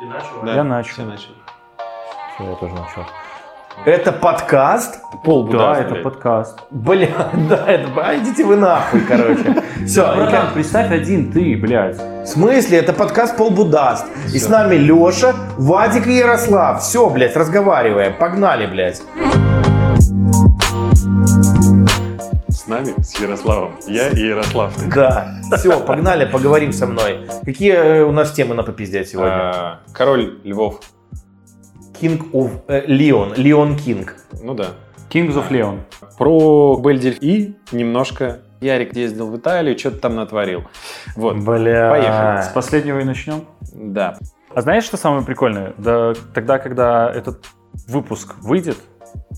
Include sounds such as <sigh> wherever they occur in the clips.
Ты начал? Да, Я начал. Все я тоже начал. Это подкаст? Пол <laughs> Да, это подкаст. Бля, да, это... А, идите вы нахуй, короче. <laughs> Все, Братан, представь один ты, блядь. в смысле? Это подкаст Полбудаст. И с нами Леша, Вадик и Ярослав. Все, блядь, разговариваем. Погнали, блядь. С нами, с Ярославом. Я и Ярослав. Да. Все, погнали, поговорим со мной. Какие э, у нас темы на попиздеть сегодня? А, Король Львов. King of э, Leon. Leon King. Ну да. Kings of Leon. Про Бельдельф и немножко Ярик ездил в Италию, что-то там натворил. Вот. Бля. Поехали. С последнего и начнем. Да. А знаешь, что самое прикольное? Да, тогда, когда этот выпуск выйдет,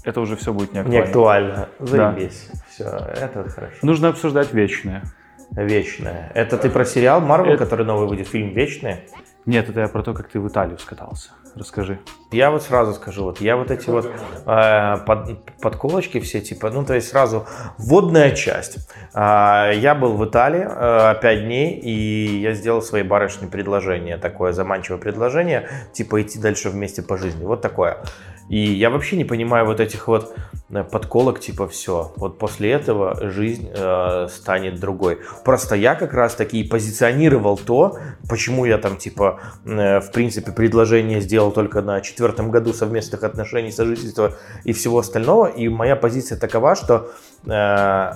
это уже все будет не Не актуально. актуально. Заебись. Все, это хорошо. Нужно обсуждать вечное. Вечное. Это ты про сериал Марвел, Это- который новый выйдет, фильм Вечное? Нет, это я про то, как ты в Италию скатался. Расскажи. Я вот сразу скажу, вот я вот эти вот э, под- подколочки все типа, ну то есть сразу вводная часть. А, я был в Италии э, пять дней и я сделал своей барышне предложение, такое заманчивое предложение, типа идти дальше вместе по жизни, вот такое. И я вообще не понимаю вот этих вот э, подколок, типа все, вот после этого жизнь э, станет другой. Просто я как раз таки и позиционировал то, почему я там типа э, в принципе предложение сделал только на четвертом году совместных отношений, сожительства и всего остального. И моя позиция такова, что э,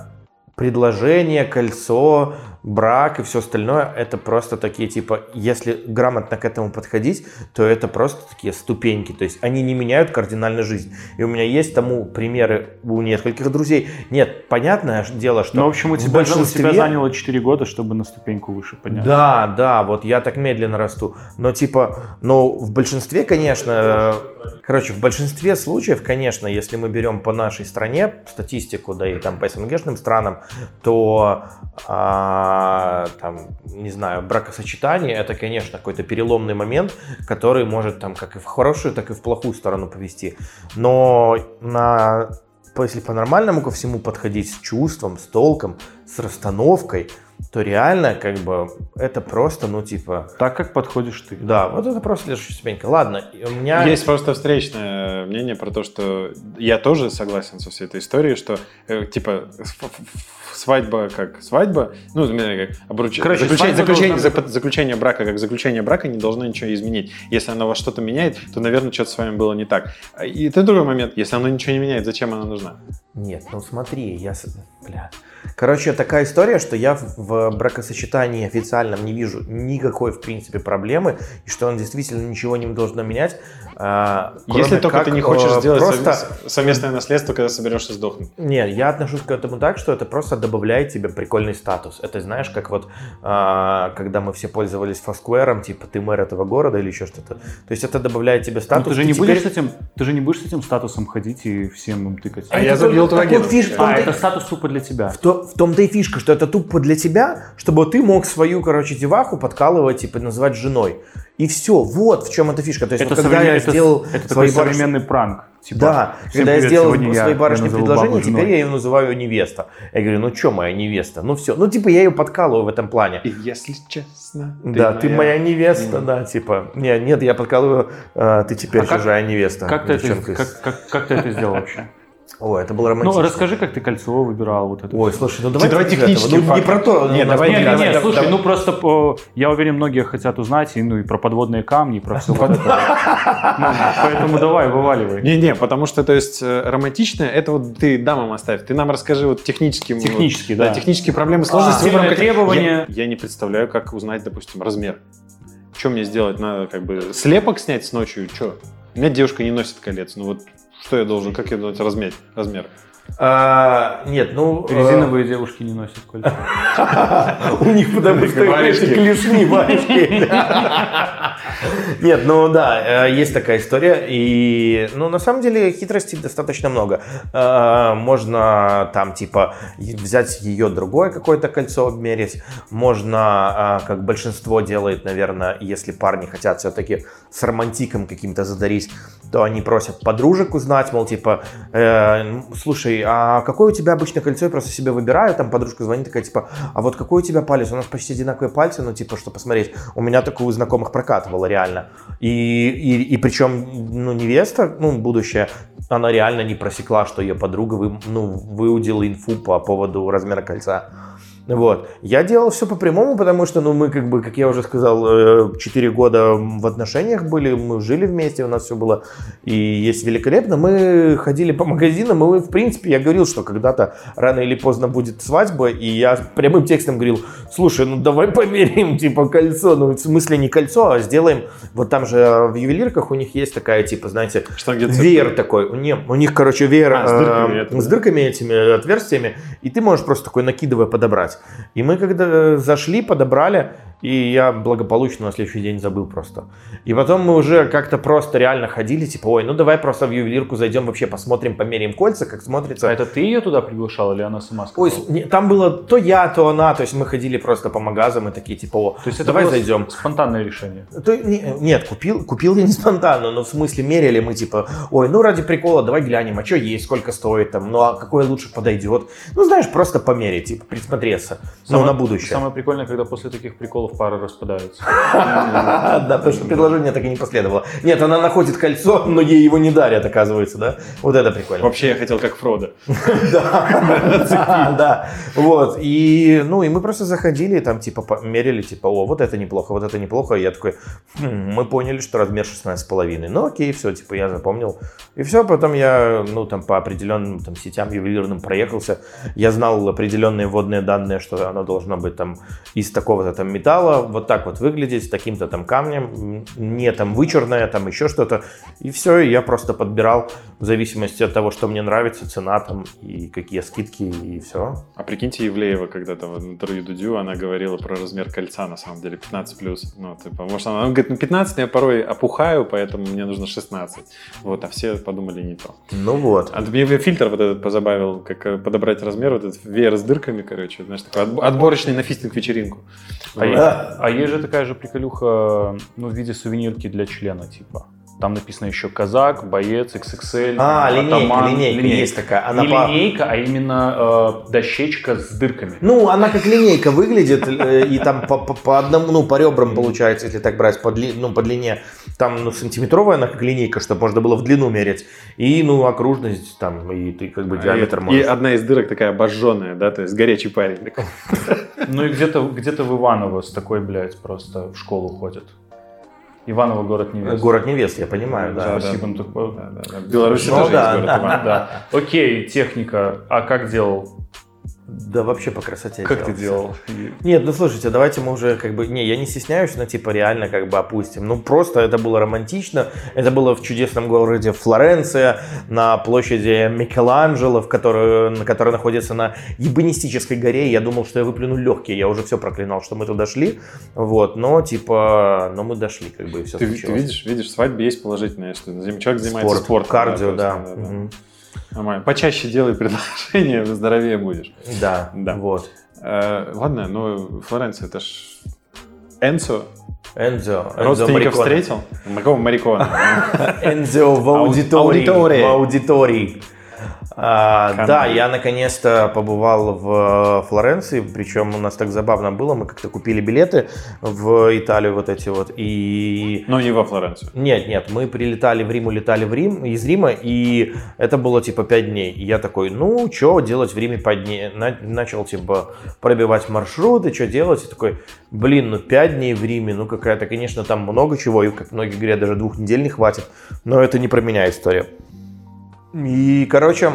предложение, кольцо, брак и все остальное, это просто такие, типа, если грамотно к этому подходить, то это просто такие ступеньки, то есть они не меняют кардинально жизнь. И у меня есть тому примеры у нескольких друзей. Нет, понятное дело, что Ну, в общем, у тебя, у тебя большинстве- заняло 4 года, чтобы на ступеньку выше подняться. да, да, вот я так медленно расту. Но типа, но в большинстве, конечно, короче, в большинстве случаев, конечно, если мы берем по нашей стране статистику, да и там по СНГшным странам, то а, там, не знаю, бракосочетание это, конечно, какой-то переломный момент, который может там как и в хорошую, так и в плохую сторону повести. Но на если по-нормальному ко всему подходить с чувством, с толком, с расстановкой, то реально, как бы, это просто, ну, типа, Так, как подходишь ты. да, вот это просто следующая ступенька. Ладно, у меня... Есть просто встречное мнение про то, что я тоже согласен со всей этой историей, что э, типа свадьба как свадьба, ну, как обруч- Короче, заключение, заключение- должна заключение брака как заключение брака не должно ничего изменить. Если оно вас что-то меняет, то, наверное, что-то с вами было не так. И это другой момент. Если оно ничего не меняет, зачем оно нужна? Нет, ну смотри, я... Бля. Короче, такая история, что я в- бракосочетании официальном не вижу никакой, в принципе, проблемы, и что он действительно ничего не должно менять. а, Если только как, ты не хочешь э, сделать просто... совмес- совместное наследство, когда соберешься сдохнуть. Нет, я отношусь к этому так, что это просто добавляет тебе прикольный статус. Это знаешь, как вот а, когда мы все пользовались Foursquare, типа ты мэр этого города или еще что-то. То есть это добавляет тебе статус. ты же не теперь- будешь с этим, ты же не будешь с этим статусом ходить и всем им тыкать. А я Это забил в А, это статус тупо для тебя. В, то- в том-то и фишка, что это тупо для тебя, чтобы ты мог свою, короче, деваху подкалывать, типа, называть женой. И все, вот в чем эта фишка. То есть, Это, вот, когда я это- сделал это свои такой барышни- современный пранк. Типа, Да, «Всем когда я привет, сделал я- своей я барышне предложение, теперь женой». я ее называю невеста. Я говорю, ну что моя невеста? Ну все. Ну типа я ее подкалываю в этом плане. И если честно, да, ты моя невеста, Мгм. да, типа. Нет, нет, я подкалываю, а, ты теперь А как- чужая невеста. Как ты, это, как, как- как ты это сделал вообще? Ой, это было романтично. Ну, расскажи, как ты кольцо выбирал. Вот это Ой, слушай, ну давай давай технические Ну, не про то. Не, у нас давай- Не, не, подкаст. не, давай, слушай, давай. ну просто по- я уверен, многие хотят узнать и, ну, и про подводные камни, и про все вот это. Ну, Поэтому давай, вываливай. Не-не, потому что, то есть, э, романтичное, это вот ты дамам оставь. Ты нам расскажи вот техническим... Технически, вот, да. технические проблемы, сложности. выбором, как- требования. Я, я не представляю, как узнать, допустим, размер. Что мне сделать? Надо как бы слепок снять с ночью? Что? У меня девушка не носит колец. Ну вот что я должен, как я должен размерить размер? А, Нет, ну... э, Резиновые девушки не носят кольца. <laughs> У них потому что клешни, варежки. Нет, ну да, э, есть такая история. И, ну, на самом деле, хитростей достаточно много. Э, Можно там, типа, взять ее другое какое-то кольцо обмерить. Можно, э, как большинство делает, наверное, если парни хотят все-таки с романтиком каким-то задарить, то они просят подружек узнать, мол, типа, э, слушай, а какое у тебя обычное кольцо? Я просто себе выбираю, там подружка звонит, такая, типа, а вот какой у тебя палец? У нас почти одинаковые пальцы, ну, типа, что посмотреть. У меня такое у знакомых прокатывало реально. И, и, и причем, ну, невеста, ну, будущая, она реально не просекла, что ее подруга вы, ну, выудила инфу по поводу размера кольца. Вот. Я делал все по прямому, потому что, ну, мы, как бы, как я уже сказал, 4 э, года в отношениях были, мы жили вместе, у нас все было и есть великолепно. Мы ходили по магазинам, и, в принципе, я говорил, что когда-то рано или поздно будет свадьба, и я прямым текстом говорил, слушай, ну, давай померяем, типа, кольцо, ну, в смысле не кольцо, а сделаем, вот там же в ювелирках у них есть такая, типа, знаете, что, веер такой, не, у них, короче, веер а, с, дырками, э, с дырками этими, отверстиями, и ты можешь просто такой, накидывая, подобрать. И мы когда зашли, подобрали, и я благополучно на следующий день забыл просто. И потом мы уже как-то просто реально ходили, типа, ой, ну давай просто в ювелирку зайдем, вообще посмотрим, померяем кольца, как смотрится. А это ты ее туда приглашал или она сама сказала? Ой, там было то я, то она, то есть мы ходили просто по магазам и такие, типа, о, то есть давай это зайдем. спонтанное решение? То, не, нет, купил, купил я не спонтанно, но в смысле мерили мы, типа, ой, ну ради прикола, давай глянем, а что есть, сколько стоит там, ну а какое лучше подойдет. Ну знаешь, просто померить, типа, присмотреться, ну на будущее. Самое прикольное, когда после таких приколов пары распадаются. Да, потому что предложение так и не последовало. Нет, она находит кольцо, но ей его не дарят, оказывается, да? Вот это прикольно. Вообще я хотел как Фродо. <laughs> Да, <laughs> да. Вот. И, ну, и мы просто заходили, там, типа, мерили, типа, о, вот это неплохо, вот это неплохо. И я такой, «Хм, мы поняли, что размер 16,5. Ну, окей, все, типа, я запомнил. И все, потом я, ну, там, по определенным там сетям ювелирным проехался. Я знал определенные вводные данные, что оно должно быть там из такого-то там металла, вот так вот выглядеть с таким-то там камнем, не там вычурное, там еще что-то. И все, и я просто подбирал в зависимости от того, что мне нравится, цена там и какие скидки, и все. А прикиньте, Евлеева когда-то в интервью Дудю, она говорила про размер кольца, на самом деле, 15 плюс. Ну, типа, может, она, она говорит, ну 15 я порой опухаю, поэтому мне нужно 16. Вот, а все подумали не то. Ну вот. А мне фильтр вот этот позабавил, как э, подобрать размер, вот этот веер с дырками, короче, знаешь, такой отборочный на фистинг-вечеринку. А, вот. А есть же такая же приколюха, ну, в виде сувенирки для члена, типа. Там написано еще казак, боец, XXL. А, линейка, атаман, линейка, линейка есть такая. Она Не по... линейка, а именно э, дощечка с дырками. Ну, она как линейка выглядит, э, и там по, по, по одному, ну, по ребрам получается, если так брать, по, дли, ну, по длине. Там, ну, сантиметровая она как линейка, чтобы можно было в длину мерить. И, ну, окружность там, и ты как бы диаметр можешь. И одна из дырок такая обожженная, да, то есть горячий парень. Ну, и где-то где-то в Иваново с такой, блядь, просто в школу ходят. Иваново город невест. Город невест, я понимаю, да. да Спасибо. Да, да, да, да. В Беларуси ну, тоже да, есть город да. Да. Окей, техника. А как делал? Да вообще по красоте. Как ты делал? Нет, ну слушайте, давайте мы уже как бы... Не, я не стесняюсь, но типа реально как бы опустим. Ну просто это было романтично. Это было в чудесном городе Флоренция, на площади Микеланджело, в которой, на которой находится на ебанистической горе. Я думал, что я выплюну легкие. Я уже все проклинал, что мы туда шли. Вот, но типа... Но мы дошли, как бы, и все ты, ты видишь, видишь, свадьбе есть положительное, что человек занимается Спорт, спортом. Кардио, да. да, да. Угу. Нормально. Почаще делай предложение, здоровее будешь. Да, да. Вот. Э, ладно, ну Флоренция, это ж Энцо. Энзо. Родственников встретил? Какого Марикона? <laughs> Энзо в аудитории. В аудитории. А, да, я наконец-то побывал в Флоренции, причем у нас так забавно было, мы как-то купили билеты в Италию вот эти вот и... Но не во Флоренцию. Нет, нет, мы прилетали в Рим, улетали в Рим, из Рима, и это было типа 5 дней. И я такой, ну, что делать в Риме 5 дней? Начал типа пробивать маршруты, что делать? И такой, блин, ну 5 дней в Риме, ну какая-то, конечно, там много чего, и как многие говорят, даже двух недель не хватит, но это не про меня история. И, короче,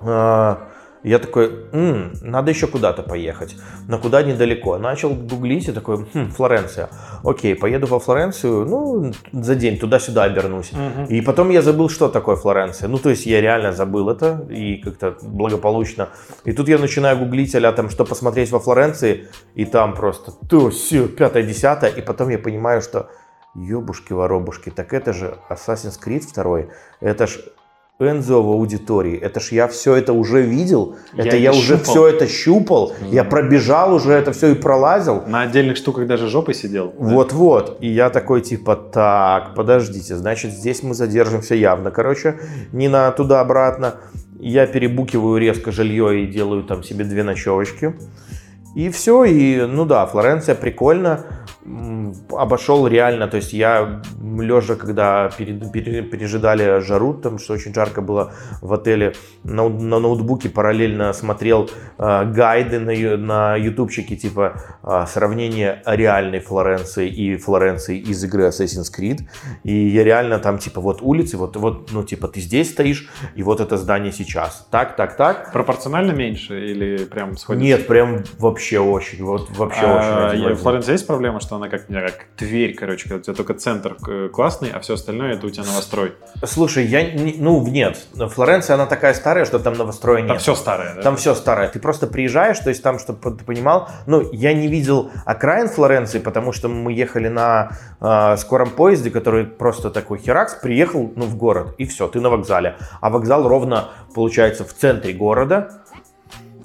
а, я такой, М, надо еще куда-то поехать. Но куда недалеко. Начал гуглить и такой, хм, Флоренция. Окей, поеду во Флоренцию, ну, за день туда-сюда обернусь. Угу. И потом я забыл, что такое Флоренция. Ну, то есть я реально забыл это и как-то благополучно. И тут я начинаю гуглить, а там, что посмотреть во Флоренции, и там просто то, все, пятое, десятое. И потом я понимаю, что, ебушки-воробушки, так это же Assassin's Creed 2, это ж Энзо в аудитории. Это ж я все это уже видел, Я это я уже щупал. все это щупал, я пробежал уже это все и пролазил. На отдельных штуках даже жопой сидел. да? Вот-вот. И я такой типа, так, подождите, значит здесь мы задержимся явно, короче, не на туда-обратно. Я перебукиваю резко жилье и делаю там себе две ночевочки. И все, и ну да, Флоренция прикольно. Обошел реально, то есть я лежа, когда перед- пере- пережидали жару, там что очень жарко было в отеле, на, на ноутбуке параллельно смотрел э, гайды на, на ютубчике, типа э, сравнение реальной Флоренции и Флоренции из игры Assassin's Creed. И я реально там, типа, вот улицы, вот, вот, ну, типа, ты здесь стоишь, и вот это здание сейчас. Так, так, так. Пропорционально меньше или прям сходится? Нет, прям вообще очень, вот вообще А, очень. Флоренции есть проблема, что она как, не знаю, как Тверь, короче, когда у тебя только центр э, классный, а все остальное это у тебя новострой. Слушай, я, не- ну, нет, Флоренция, она такая старая, что там новостроя нет. Там все старое, да? Там все старое. Ты просто приезжаешь, то есть там, чтобы ты понимал, ну, я не видел окраин Флоренции, потому что мы ехали на э, скором поезде, который просто такой херакс, приехал, ну, в город, и все, ты на вокзале. А вокзал ровно, получается, в центре города.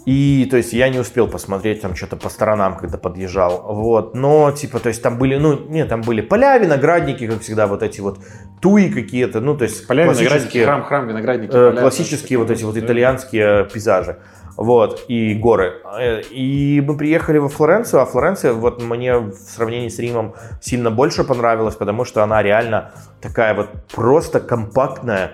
И, то есть, я не успел посмотреть там что-то по сторонам, когда подъезжал. Вот, но, типа, то есть, там были, ну, нет, там были поля, виноградники, как всегда, вот эти вот туи какие-то, ну, то есть, Поля, виноградники, храм, храм, виноградники. Э, поля, классические вот эти вот итальянские пейзажи. Вот, и горы. Э, И мы приехали во Флоренцию, а Флоренция вот мне в сравнении с Римом сильно больше понравилась, потому что она реально такая вот просто компактная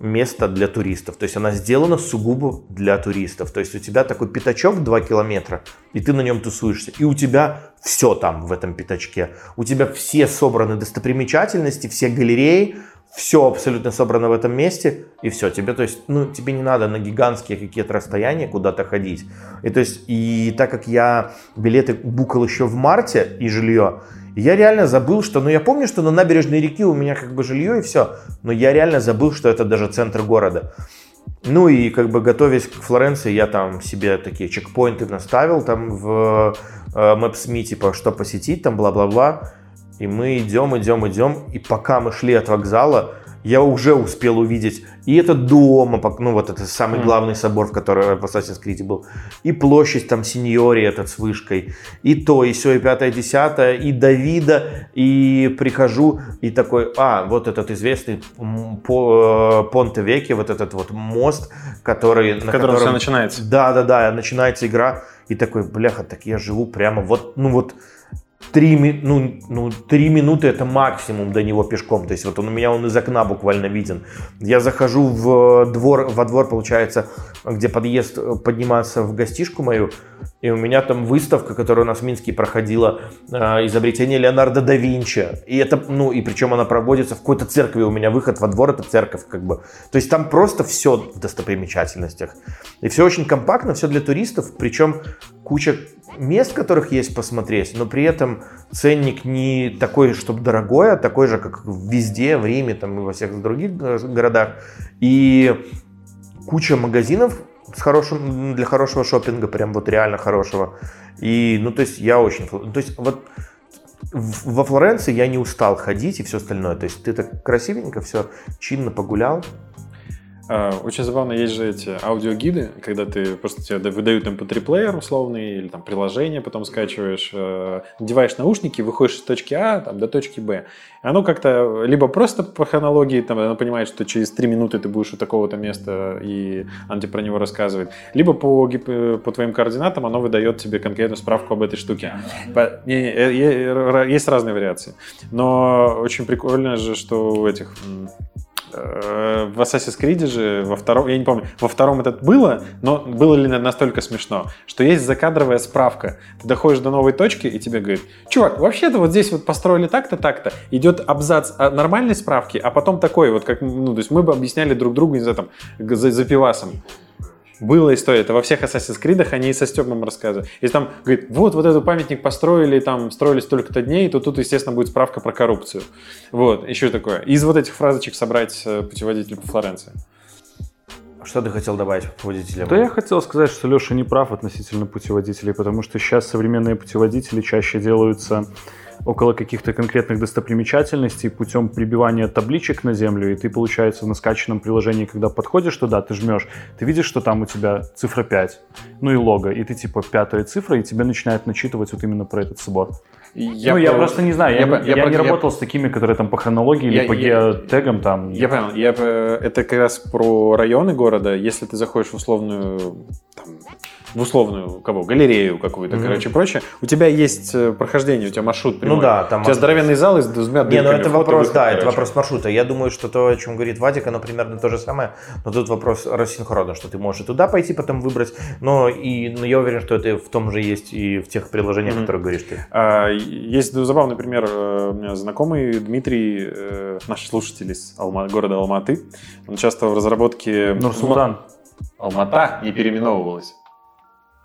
место для туристов. То есть она сделана сугубо для туристов. То есть у тебя такой пятачок 2 километра, и ты на нем тусуешься. И у тебя все там в этом пятачке. У тебя все собраны достопримечательности, все галереи, все абсолютно собрано в этом месте, и все, тебе, то есть, ну, тебе не надо на гигантские какие-то расстояния куда-то ходить. И то есть, и так как я билеты букал еще в марте и жилье, я реально забыл, что, ну, я помню, что на набережной реки у меня как бы жилье и все, но я реально забыл, что это даже центр города. Ну и как бы готовясь к Флоренции, я там себе такие чекпоинты наставил там в э, Maps.me, типа, что посетить, там бла-бла-бла. И мы идем, идем, идем. И пока мы шли от вокзала, я уже успел увидеть и этот дом, а ну вот это самый главный собор, в который в Assassin's Creed был, и площадь там Синьори этот с вышкой, и то, и все, и пятое, десятое, и Давида, и прихожу, и такой, а, вот этот известный по, э, Понте Веки, вот этот вот мост, который... В котором все начинается. Да, да, да, начинается игра, и такой, бляха, так я живу прямо вот, ну вот, три, ну, ну, три минуты это максимум до него пешком. То есть вот он у меня он из окна буквально виден. Я захожу в двор, во двор, получается, где подъезд э, подниматься в гостишку мою, и у меня там выставка, которая у нас в Минске проходила, э, изобретение Леонардо да Винчи. И это, ну, и причем она проводится в какой-то церкви. У меня выход во двор, это церковь, как бы. То есть там просто все в достопримечательностях. И все очень компактно, все для туристов, причем куча мест, которых есть посмотреть, но при этом ценник не такой, чтобы дорогой, а такой же, как везде, в Риме там, и во всех других э, городах. И куча магазинов с хорошим, для хорошего шопинга, прям вот реально хорошего. И, ну, то есть я очень... То есть вот во Флоренции я не устал ходить и все остальное. То есть ты так красивенько все чинно погулял. А, Очень забавно, есть же эти аудиогиды, когда ты просто тебе да- выдают mp3 плеер условный или там приложение, потом скачиваешь, э, надеваешь наушники, выходишь из точки А там, до точки Б. Оно как-то либо просто по хронологии, там, оно понимает, что через 3 минуты ты будешь у такого-то места, и оно тебе про него рассказывает, либо по, э, по твоим координатам оно выдает тебе конкретную справку об этой штуке. По- не- не, э, Есть разные вариации. Но очень прикольно же, что у этих в Assassin's Creed же во втором, я не помню, во втором это было, но было ли настолько смешно, что есть закадровая справка. Ты доходишь до новой точки, и тебе говорят, чувак, вообще-то вот здесь вот построили так-то, так-то. Идет абзац нормальной справки, а потом такой вот, как, ну, то есть мы бы объясняли друг другу, не знаю, там, за, за пивасом. Была история, это во всех Assassin's Creed они и со Степом рассказывают. Если там, говорит, вот, вот этот памятник построили, там, строили столько-то дней, то тут, естественно, будет справка про коррупцию. Вот, еще такое. Из вот этих фразочек собрать э, путеводитель по Флоренции. Что ты хотел добавить по водителям? Да я хотел сказать, что Леша не прав относительно путеводителей, потому что сейчас современные путеводители чаще делаются около каких-то конкретных достопримечательностей путем прибивания табличек на землю, и ты, получается, на скачанном приложении, когда подходишь туда, ты жмешь, ты видишь, что там у тебя цифра 5, ну и лого, и ты типа пятая цифра, и тебе начинает начитывать вот именно про этот собор. Я ну, я про- просто не знаю, я, я я, по- я про- не я- работал с такими, которые там по хронологии или Я- по я- геотегам там. Я понял. Я, это как раз про районы города. Если ты заходишь в условную, там, в условную кого, галерею какую-то, Мгм. короче, прочее, у тебя есть э, прохождение, у тебя маршрут прямой. Ну да, там У тебя здоровенный зал из двумя Не, ну это вопрос, выход, да, это короче. вопрос маршрута. Я думаю, что то, о чем говорит Вадик, оно примерно то же самое, но тут вопрос рассинхрона, что ты можешь и туда пойти, потом выбрать, но, и, но я уверен, что это в том же есть и в тех приложениях, о Мгм. которых говоришь ты. А, Есть забавный пример. э, У меня знакомый Дмитрий, э, наш слушатель из Алма- города Алматы. Он участвовал в разработке... Нурсултан. Алмата не переименовывалась.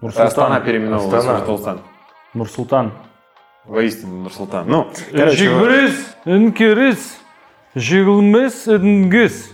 Нурсултан. Астана переименовывалась Астана. Нурсултан. Нурсултан. Воистину Нурсултан. Ну, короче, Жигрис, Жиглмес, Энгис.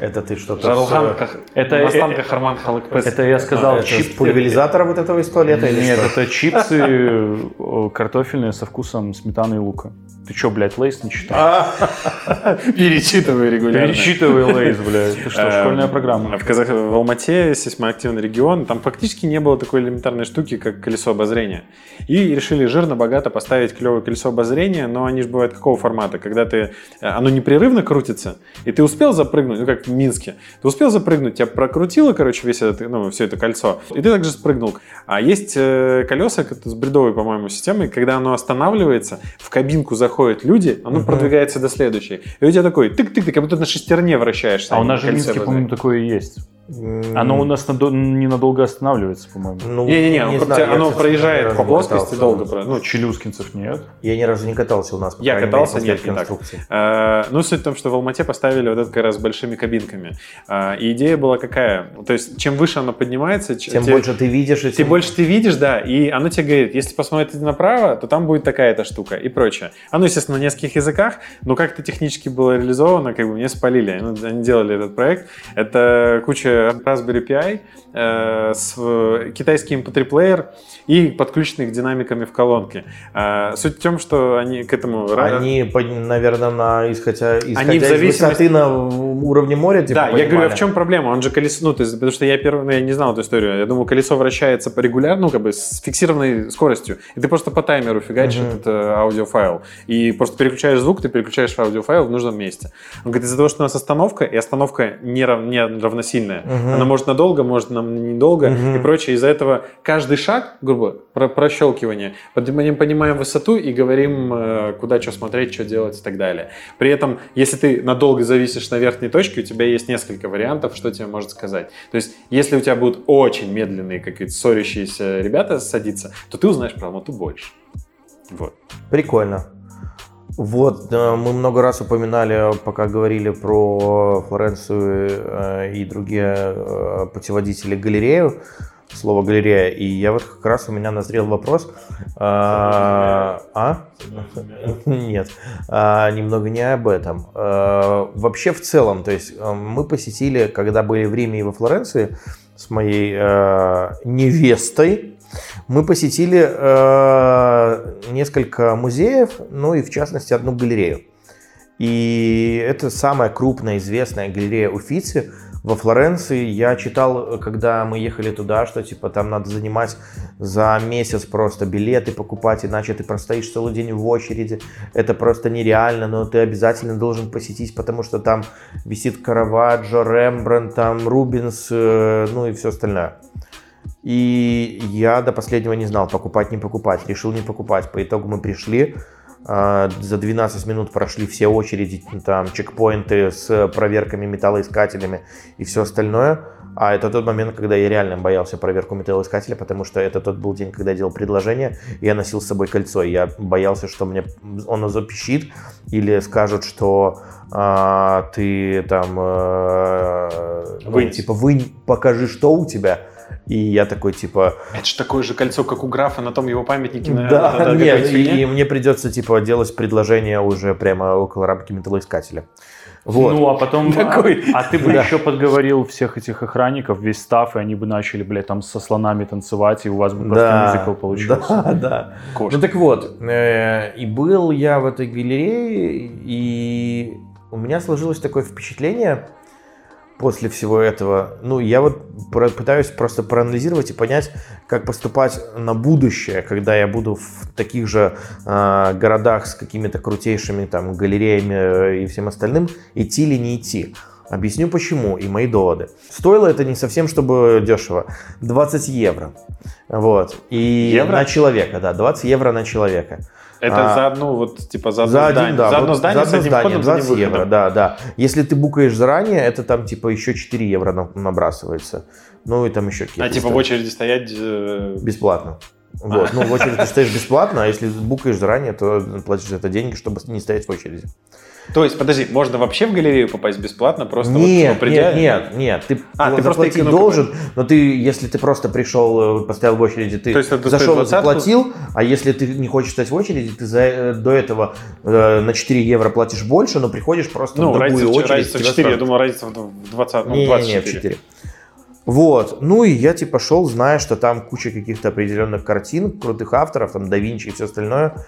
Это ты что-то... Жарлхан, с- Ках- Это- Мастан э, Кахарман Халыкпес. Это я сказал это чип. пульверизатора вот этого из туалета или Нет, что? это чипсы <laughs> э, картофельные со вкусом сметаны и лука. Ты чё, блядь, лейс не читаешь? А, <laughs> Перечитываю регулярно. Перечитывай лейс, блядь. Ты что, школьная Эм, программа? В, Казах... в Алмате сейсмоактивный регион, там фактически не было такой элементарной штуки, как колесо обозрения. И решили жирно, богато поставить клевое колесо обозрения, но они же бывают какого формата? Когда ты, э, оно непрерывно крутится, и ты успел запрыгнуть, ну как в Минске, ты успел запрыгнуть, тебя прокрутило, короче, весь этот, ну, все это кольцо, и ты также спрыгнул. А есть э, колеса с бредовой, по-моему, системой, когда оно останавливается, в кабинку заходят люди, оно Мгм. продвигается до следующей. И у тебя такой тык-тык-тык, как будто на шестерне вращаешься. А у не нас на же в Минске, по-моему, такое и есть. Оно у нас надо- ненадолго останавливается, по-моему. ну, Не-не-не, оно, знаю, оно проезжает по не плоскости катался. долго. про- Ну, Ну, челюскинцев нет. Я ни разу не катался у нас. по Я катался, мере, нет, не так. Э, Ну, суть в том, что в Алмате поставили вот это как раз с большими кабинками. Э, И идея была какая? То есть, чем выше оно поднимается, Тем те- больше ты видишь, и тем больше ты видишь, да, и оно тебе говорит, если посмотреть направо, то там будет такая-то штука и прочее. Оно, естественно, на нескольких языках, но как это технически было реализовано, как бы мне спалили. Ну, Они делали этот проект. Это куча Raspberry Pi, э, с э, китайский MP3 плеер и подключенный к динамиками в колонке. Э, суть в том, что они к этому... Они, наверное, на, исходя, исходя Они в из зависимости- высоты на уровне моря, типа, да, я говорю, а понимали? в чем проблема? Он же колесо, ну, то есть, потому что я первый, ну, я не знал эту историю. Я думал, колесо вращается по регулярно, ну, как бы с фиксированной скоростью. И ты просто по таймеру фигачишь Мгм. этот э, аудиофайл. И просто переключаешь звук, ты переключаешь аудиофайл в нужном месте. Он говорит, из-за того, что у нас остановка, и остановка не, рав- не равносильная. Мгм. Она может надолго, может нам недолго Мгм. и прочее. Из-за этого каждый шаг, грубо, про прощелкивание, мы понимаем высоту и говорим, э, куда что смотреть, что делать и так далее. При этом, если ты надолго зависишь на верхней точке, у тебя есть несколько вариантов, что тебе может сказать. То есть, если у тебя будут очень медленные какие-то ссорящиеся ребята садиться, то ты узнаешь про Алмату больше. Вот. Прикольно. Вот, э, мы много раз упоминали, пока говорили про Флоренцию э, и другие э, путеводители галерею, слово галерея, и я вот как раз у меня назрел вопрос. А? а? Нет, а, немного не об этом. А, Вообще в целом, то есть мы посетили, когда были в Риме и во Флоренции с моей невестой, мы посетили э, несколько музеев, ну и в частности одну галерею. И это самая крупная известная галерея Уффици во Флоренции. Я читал, когда мы ехали туда, что типа там надо занимать за месяц просто билеты покупать, иначе ты простоишь целый день в очереди. Это просто нереально, но ты обязательно должен посетить, потому что там висит Караваджо, Рембрандт, там Рубинс, э, ну и все остальное. И я до последнего не знал, покупать, не покупать. Решил не покупать. По итогу мы пришли, а, за 12 минут прошли все очереди, там, чекпоинты с проверками металлоискателями и все остальное. А это тот момент, когда я реально боялся проверку металлоискателя, потому что это тот был день, когда я делал предложение, и я носил с собой кольцо. И я боялся, что мне оно запищит, или скажут, что а, ты там, э, ну, Вынь. типа, вынь, покажи, что у тебя. И я такой, типа, Это же такое же кольцо, как у графа на том его памятнике. на- да, на- на нет, и, и мне придется, типа, делать предложение уже прямо около рамки металлоискателя. Вот. Ну, а потом... Такой. А, а ты бы Да. еще подговорил всех этих охранников, весь став, и они бы начали, блядь, там со слонами танцевать, и у вас бы просто мюзикл получился. Да, да. Кошки. Ну так вот, э, и был я в этой галерее, и у меня сложилось такое впечатление после всего этого. Ну, я вот про- пытаюсь просто проанализировать и понять, как поступать на будущее, когда я буду в таких же э, городах с какими-то крутейшими там галереями э, и всем остальным, идти или не идти. Объясню почему и мои доводы. Стоило это не совсем, чтобы дешево. 20 евро. Вот. И Евро? на человека, да, 20 евро на человека. Это А, за одну, вот, типа, за одно За здание. один, да, за одно вот здание за с одно одним здание, входом, за 20 одним евро, да, да. Если ты букаешь заранее, это там типа еще 4 евро на- набрасывается. Ну и там еще какие-то. А типа в очереди стоять... э, Бесплатно. Вот. Ну, в очереди ты <laughs> стоишь бесплатно, а если букаешь заранее, то платишь за это деньги, чтобы не стоять в очереди. То есть, подожди, можно вообще в галерею попасть бесплатно? Просто нет, вот, придя- нет, нет, нет, ты, А, ты просто заплатить эконом- должен, но ты, если ты просто пришел, э, постоял в очереди, ты То есть это зашел, двадцатку? заплатил, а если ты не хочешь стать в очереди, ты за, э, до этого э, на 4 евро платишь больше, но приходишь просто Ну, в другую разница, очередь. разница в тебя 4, я спрашивают. думал, разница в 20, ну, Не, не, 24. не, в 4. Вот, ну и я типа шел, зная, что там куча каких-то определенных картин, крутых авторов, там да Винчи и все остальное.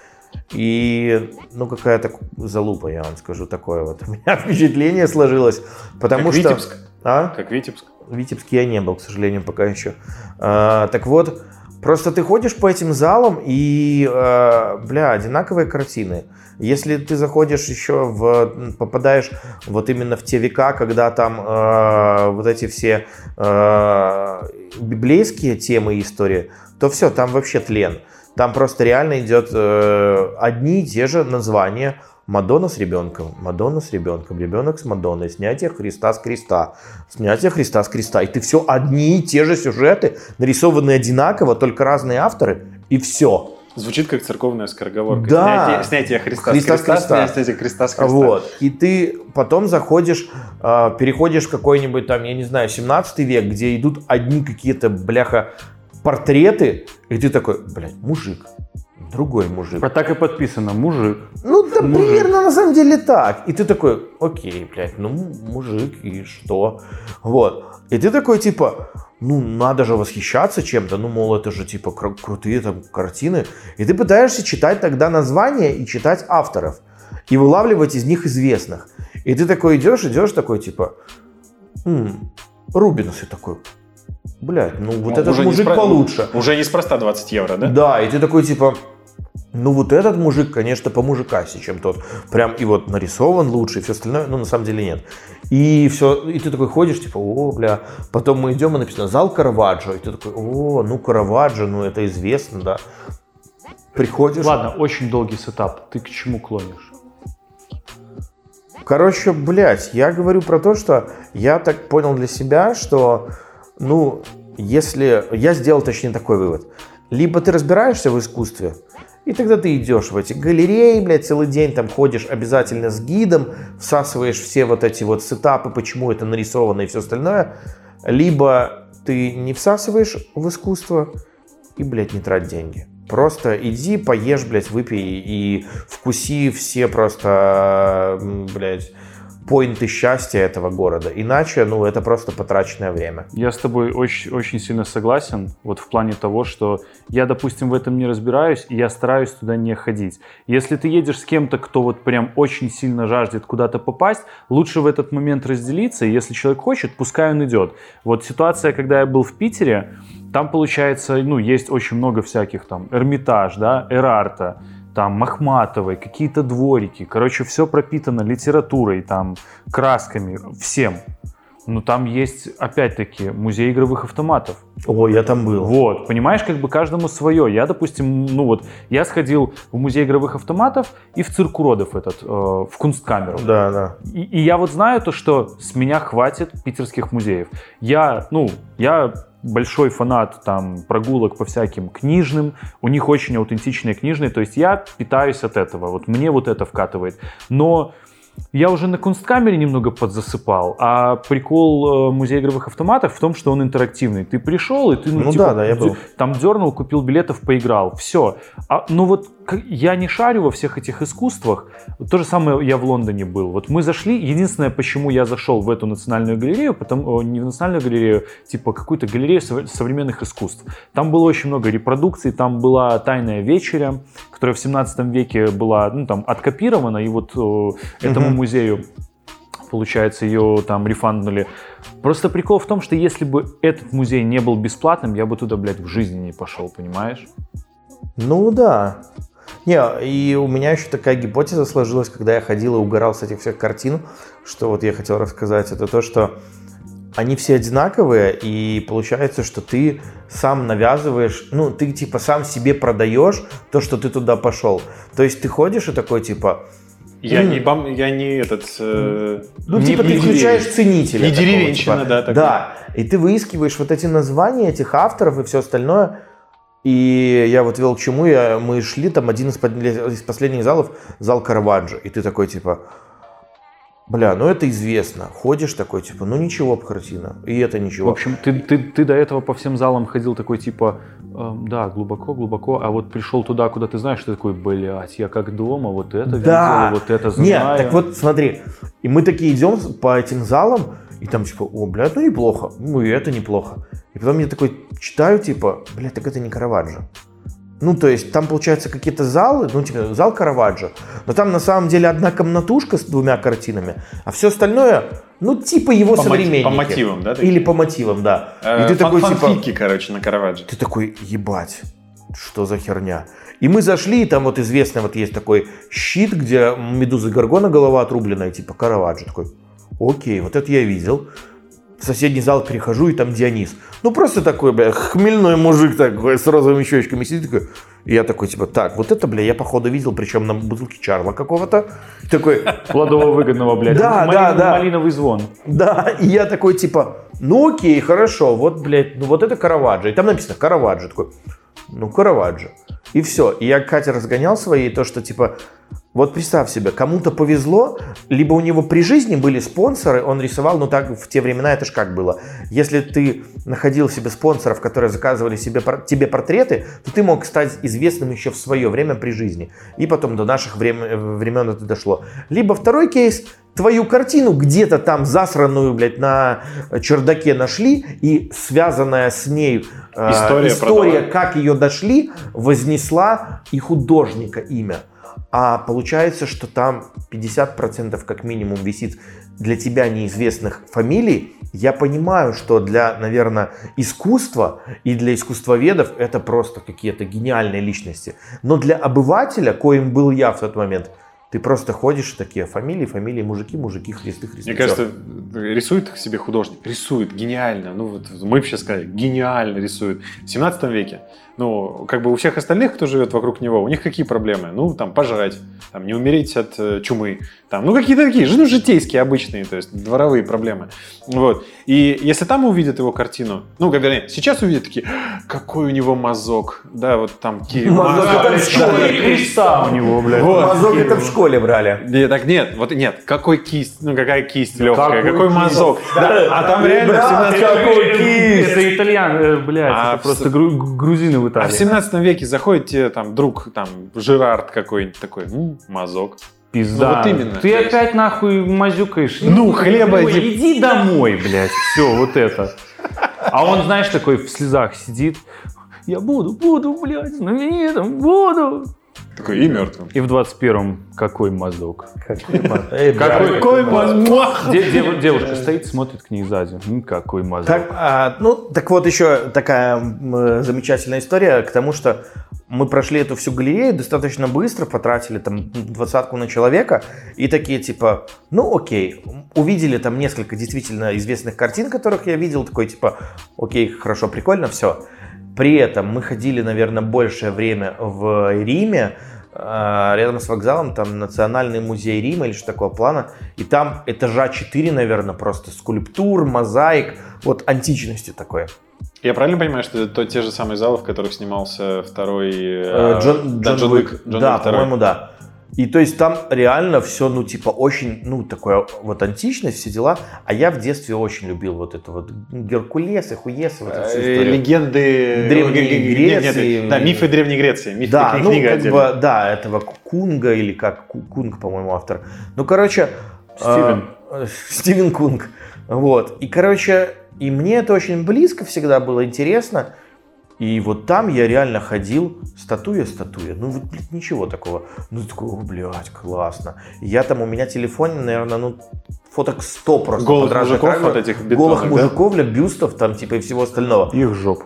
И, ну, какая-то залупа, я вам скажу, такое вот. <laughs> У меня впечатление сложилось, потому Как что... Витебск. А? Как Витебск. В Витебске я не был, к сожалению, пока еще. А, так вот, просто ты ходишь по этим залам и, а, бля, одинаковые картины. Если ты заходишь еще в, попадаешь вот именно в те века, когда там а, вот эти все а, библейские темы и истории, то все, там вообще тлен. Там просто реально идет э, одни и те же названия. Мадонна с ребенком, Мадонна с ребенком, ребенок с Мадонной, снятие Христа с креста, снятие Христа с креста. И ты все одни и те же сюжеты, нарисованные одинаково, только разные авторы, и все. Звучит как церковная скороговорка. Да. Снятие, снятие Христа, Христа с с креста, креста. снятие Христа с креста. Вот. И ты потом заходишь, э, переходишь в какой-нибудь там, я не знаю, 17 век, где идут одни какие-то, бляха, портреты, и ты такой, блядь, мужик, другой мужик. А так и подписано, мужик. Ну, да Мужик. примерно на самом деле так. И ты такой, окей, блядь, ну, мужик, и что? Вот. И ты такой, типа, ну, надо же восхищаться чем-то, ну, мол, это же, типа, кру- крутые там картины. И ты пытаешься читать тогда названия и читать авторов. И вылавливать из них известных. И ты такой идешь, идешь, такой, типа, «М, Рубинс, и такой, блядь, ну, вот Ну, этот уже мужик неспро- получше. Уже неспроста 20 евро, да? Да, и ты такой типа, ну вот этот мужик, конечно, по мужикасе, чем тот. Прям и вот нарисован лучше, и все остальное, ну на самом деле нет. И все, и ты такой ходишь, типа, о, бля. Потом мы идем, и написано зал Караваджо, и ты такой, о, ну Караваджо, ну это известно, да. Приходишь. Ладно, очень долгий сетап. Ты к чему клонишь? Короче, блядь, я говорю про то, что я так понял для себя, что, ну, если... Я сделал, точнее, такой вывод. Либо ты разбираешься в искусстве, и тогда ты идешь в эти галереи, блядь, целый день там ходишь обязательно с гидом, всасываешь все вот эти вот сетапы, почему это нарисовано и все остальное. Либо ты не всасываешь в искусство и, блядь, не трать деньги. Просто иди, поешь, блядь, выпей и вкуси все просто, блядь, поинты счастья этого города. Иначе, ну, это просто потраченное время. Я с тобой очень, очень сильно согласен, вот в плане того, что я, допустим, в этом не разбираюсь, и я стараюсь туда не ходить. Если ты едешь с кем-то, кто вот прям очень сильно жаждет куда-то попасть, лучше в этот момент разделиться, и если человек хочет, пускай он идет. Вот ситуация, когда я был в Питере, там, получается, ну, есть очень много всяких там, Эрмитаж, да, Эрарта, там Махматовой, какие-то дворики. Короче, все пропитано литературой, там, красками, всем. Но там есть, опять-таки, музей игровых автоматов. О, я там был. Вот, понимаешь, как бы каждому свое. Я, допустим, ну вот, я сходил в музей игровых автоматов и в цирк уродов этот, э, в Кунсткамеру. Да, да. И, и я вот знаю то, что с меня хватит питерских музеев. Я, ну, я большой фанат там прогулок по всяким книжным, у них очень аутентичные книжные, то есть я питаюсь от этого, вот мне вот это вкатывает. Но я уже на Кунсткамере немного подзасыпал, а прикол э, музея игровых автоматов в том, что он интерактивный. Ты пришел, и ты, ну, Ну типа, да, да, я был. там дернул, купил билетов, поиграл, все. А, ну вот я не шарю во всех этих искусствах. То же самое я в Лондоне был. Вот мы зашли, единственное, почему я зашел в эту национальную галерею, потому, не в национальную галерею, типа какую-то галерею сов- современных искусств. Там было очень много репродукций, там была «Тайная вечеря», которая в 17 веке была, ну, там, откопирована, и вот о, этому Мгм. музею получается, ее там рефанднули. Просто прикол в том, что если бы этот музей не был бесплатным, я бы туда, блядь, в жизни не пошел, понимаешь? Ну да. Не, и у меня еще такая гипотеза сложилась, когда я ходил и угорал с этих всех картин, что вот я хотел рассказать, это то, что они все одинаковые, и получается, что ты сам навязываешь, ну, ты типа сам себе продаешь то, что ты туда пошел. То есть ты ходишь и такой типа, Я М. не, бам, я не этот... э, ну, не- типа не ты включаешь ценителя. Не такого, деревенщина, типа. да, такой. Да, и ты выискиваешь вот эти названия этих авторов и все остальное. И я вот вел к чему, я, мы шли, там один из, из последних залов, зал Караваджо, и ты такой, типа, бля, ну это известно. Ходишь такой, типа, ну ничего, картина, и это В ничего. общем, ты, ты, ты до этого по всем залам ходил такой, типа, эм, да, глубоко, глубоко, а вот пришел туда, куда ты знаешь, ты такой, блядь, я как дома, вот это Да. видел, вот это знаю. Нет, так вот смотри, и мы такие идем по этим залам, и там типа, о, блядь, ну неплохо, ну и это неплохо. И потом я такой читаю, типа, блядь, так это не Караваджо. Ну, то есть там, получается, какие-то залы, ну, типа, зал Караваджо, но там на самом деле одна комнатушка с двумя картинами, а все остальное, ну, типа его По, современники. по мотивам, да? Или по мотивам, да. Э, и ты фан- такой, типа, фанфики, короче, на Караваджо. ты такой, ебать, что за херня? И мы зашли, и там вот известный вот есть такой щит, где медуза Гаргона голова отрубленная, типа Караваджо. Такой, окей, вот это я видел. В соседний зал перехожу, и там Дионис. Ну, просто такой, бля, хмельной мужик такой, с розовыми щечками сидит такой. И я такой, типа, так, вот это, бля, я походу видел, причем на бутылке Чарла какого-то. Такой, Плодово-выгодного, блядь. Да, да, да. Малиновый звон. да, и я такой, типа, ну окей, хорошо, вот, блядь, ну вот это Караваджо. И там написано Караваджо. Такой, ну Караваджо. И все. И я к Кате разгонял свои, то, что, типа, вот представь себе, кому-то повезло, либо у него при жизни были спонсоры, он рисовал, ну так в те времена это ж как было. Если ты находил себе спонсоров, которые заказывали себе, тебе портреты, то ты мог стать известным еще в свое время при жизни. И потом до наших врем- времен это дошло. Либо второй кейс, твою картину где-то там засранную, блядь, на чердаке нашли, и связанная с ней э, История история продала. как ее дошли, вознесла и художника имя. А получается, что там 50% как минимум висит для тебя неизвестных фамилий. Я понимаю, что для, наверное, искусства и для искусствоведов это просто какие-то гениальные личности. Но для обывателя, коим был я в тот момент, ты просто ходишь такие фамилии, фамилии, мужики, мужики, христы, христы. Мне кажется, рисует себе художник, рисует гениально. Ну, вот мы бы сейчас сказали, гениально рисует. В 17 веке, ну, как бы у всех остальных, кто живет вокруг него, у них какие проблемы? Ну, там, пожрать, там, не умереть от э, чумы, там, ну, какие-то такие, ну, житейские, обычные, то есть дворовые проблемы. Вот. И если там увидят его картину, ну, как вернее, сейчас увидят такие, «А, какой у него мазок, да, вот там... ки- Мазок мазок, это в школе. Креста у него, блядь. Вот. Мазок это в школе брали. нет, так нет, вот нет, какой кисть, ну какая кисть легкая, Какой какой, кисть? мазок. Да, а там реально в Брат, 17 какой кисть! Это итальян, э, блядь, А это просто грузины в А Италии. в 17 веке заходит тебе там друг, там, Жерард какой-нибудь такой, ну, мазок. Пизда. Ну, вот именно. Ты есть- опять нахуй мазюкаешь. Ну, хлеба Ой, иди- Иди домой, блядь. Все, вот это. А он, знаешь, такой в слезах сидит. Я буду, буду, блядь, знаменитым, буду. Такой и мертвым. И в 21-м какой мазок. Какой мазок? Де- дев- девушка стоит, смотрит к ней сзади. Ну, какой мазок. Так, а, ну, так вот еще такая замечательная история к тому, что мы прошли эту всю галерею достаточно быстро, потратили там двадцатку на человека и такие типа, ну окей, увидели там несколько действительно известных картин, которых я видел, такой типа, окей, хорошо, прикольно, все. При этом мы ходили, наверное, большее время в Риме, а, рядом с вокзалом, там Национальный музей Рима или что такого плана, и там этажа 4, наверное, просто скульптур, мозаик, вот античности такое. Я правильно понимаю, что это то- те же самые залы, в которых снимался второй Э, э, Джон, да, Джон Джон Уик. Джон да, по-моему, да. И то есть там реально все, ну, типа, очень, ну, такое вот античность, все дела. А я в детстве очень любил вот это вот Геркулесы, Хуесы, вот эту всю Э, историю. Легенды Древней Греции. нет, Да, мифы Древней Греции. Мифы Да, ну, книга как отдельно. бы, да, этого Кунга или как, Ку- Кунг, по-моему, автор. Ну, короче... Стивен. э, <laughs> Стивен Кунг. Вот. И, короче, и мне это очень близко всегда было интересно. И вот там я реально ходил, статуя, статуя. Ну, вот, блядь, ничего такого. Ну, такой, о, блядь, классно. Я там, у меня телефон, наверное, ну, фоток 100 просто. Голых мужиков ракурсов. вот этих бетонных, Голых да? мужиков, бля, бюстов там, типа, и всего остального. Их жоп.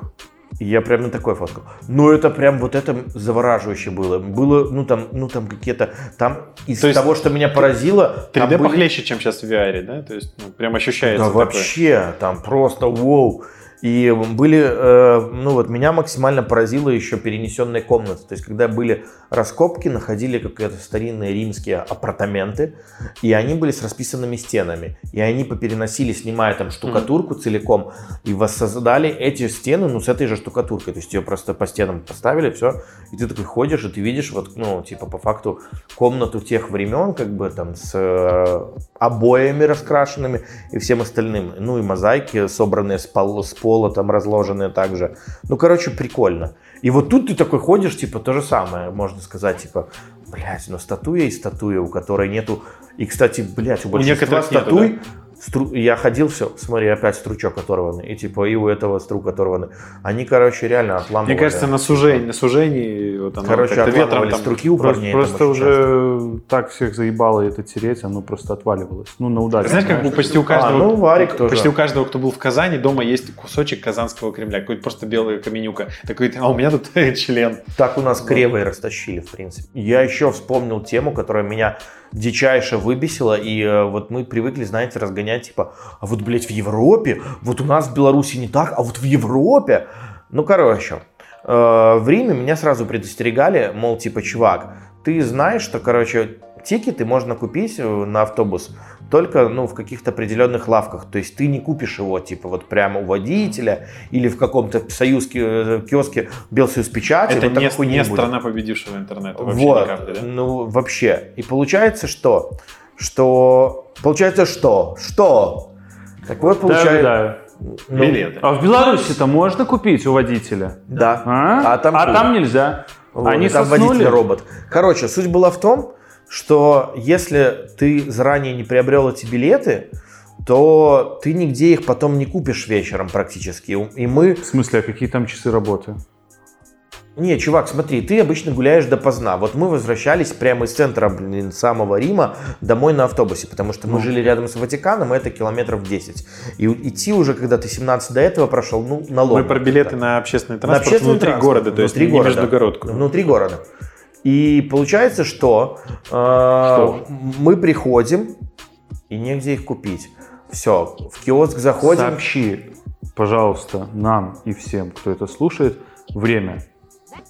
Я прям на такой фоткал. Но это прям вот это завораживающе было. Было, ну там, ну там какие-то, там из То того, что меня поразило, 3D там были- похлеще, чем сейчас в VR, да? То есть, ну, прям ощущается. Да такое. вообще, там просто вау. И были, э, ну вот меня максимально поразило еще перенесенные комнаты. То есть, когда были раскопки, находили какие-то старинные римские апартаменты, и они были с расписанными стенами. И они попереносили, снимая там штукатурку целиком, и воссоздали эти стены, ну, с этой же штукатуркой. То есть, ее просто по стенам поставили, все, и ты такой ходишь, и ты видишь, вот, ну, типа, по факту, комнату тех времен, как бы там с э, обоями раскрашенными и всем остальным. Ну и мозаики, собранные с, пол- с пола, там разложенные также. Ну, короче, прикольно. И вот тут ты такой ходишь, типа, то же самое, можно сказать, типа, блядь, ну статуя и статуя, у которой нету... И, кстати, блядь, у большинства некоторых нету, статуй стру- Я ходил, все, смотри, опять стручок оторванный. И типа и у этого струк оторванный. Они, короче, реально отламывали. Мне кажется, на сужении, на сужении вот оно Короче, ветром там... струки у Просто, парней. просто очень часто. уже так всех заебало это тереть, оно просто отваливалось. Ну, на удачу. Знаешь, как бы почти у каждого, А, ну, Варик тоже. почти у каждого, кто был в Казани, дома есть кусочек Казанского Кремля, какой-то просто белая каменюка. Такой, а у меня тут <laughs> член. Так у нас и растащили, в принципе. Я еще вспомнил тему, которая меня дичайше выбесила, и э, вот мы привыкли, знаете, разгонять, типа, а вот, блядь, в Европе, вот у нас в Беларуси не так, а вот в Европе. Ну, короче, э, в Риме меня сразу предостерегали, мол, типа, чувак, ты знаешь, что, короче, тикеты можно купить э, на автобус только, ну, в каких-то определенных лавках. То есть ты не купишь его, типа, вот прямо у водителя или в каком-то союзке, э, киоске Белсоюз печати. Это вот не, не не будет. страна победившего интернета вообще Вот, ни капли, да? ну вообще. И получается что? Что? Получается что? Что? Так вот Да, получается... да. ну, Билеты. А в Беларуси-то можно купить у водителя? Да. А, А там а там нельзя. Вот, Они там соснули? водитель робот. Короче, суть была в том, что если ты заранее не приобрел эти билеты, то ты нигде их потом не купишь вечером практически. И мы В смысле, а какие там часы работы? Не, чувак, смотри, ты обычно гуляешь допоздна. Вот мы возвращались прямо из центра, блин, самого Рима домой на автобусе, потому что мы Ну. жили рядом с Ватиканом, и это километров 10. И идти уже, когда ты 17 до этого прошел, ну, налог. Мы про билеты на общественный На транспорт общественный внутри транспорт, города, то есть внутри не города. междугородку. Внутри города. И получается, что, э, мы приходим, и негде их купить. Все, в киоск заходим. Сообщи, пожалуйста, нам и всем, кто это слушает, время.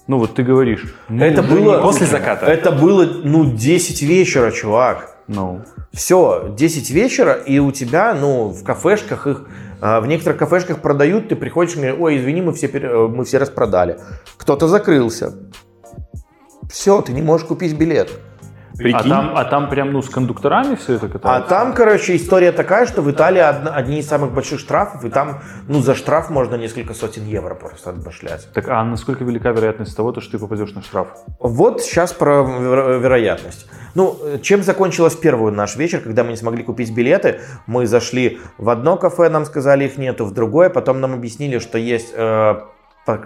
Ну вот ты говоришь. ну, Это было после заката. Это было, ну, 10 вечера, чувак. Ну, Все, 10 вечера, и у тебя, ну, в кафешках их, а, в некоторых кафешках продают, ты приходишь и говоришь, ой, извини, мы все, э, мы все распродали. Кто-то закрылся. Все, ты не можешь купить билет. а Прикинь. там, а там прям ну с кондукторами все это А катается? там, короче, история такая, что в Италии одна- одни из самых больших штрафов, и там, ну, за штраф можно несколько сотен евро просто отбашлять. Так, а насколько велика вероятность того, то, что ты попадешь на штраф? Вот сейчас про веро- вероятность. Ну, чем закончилась первый наш вечер, когда мы не смогли купить билеты? Мы зашли в одно кафе, нам сказали их нету, в другое, потом нам объяснили, что есть э,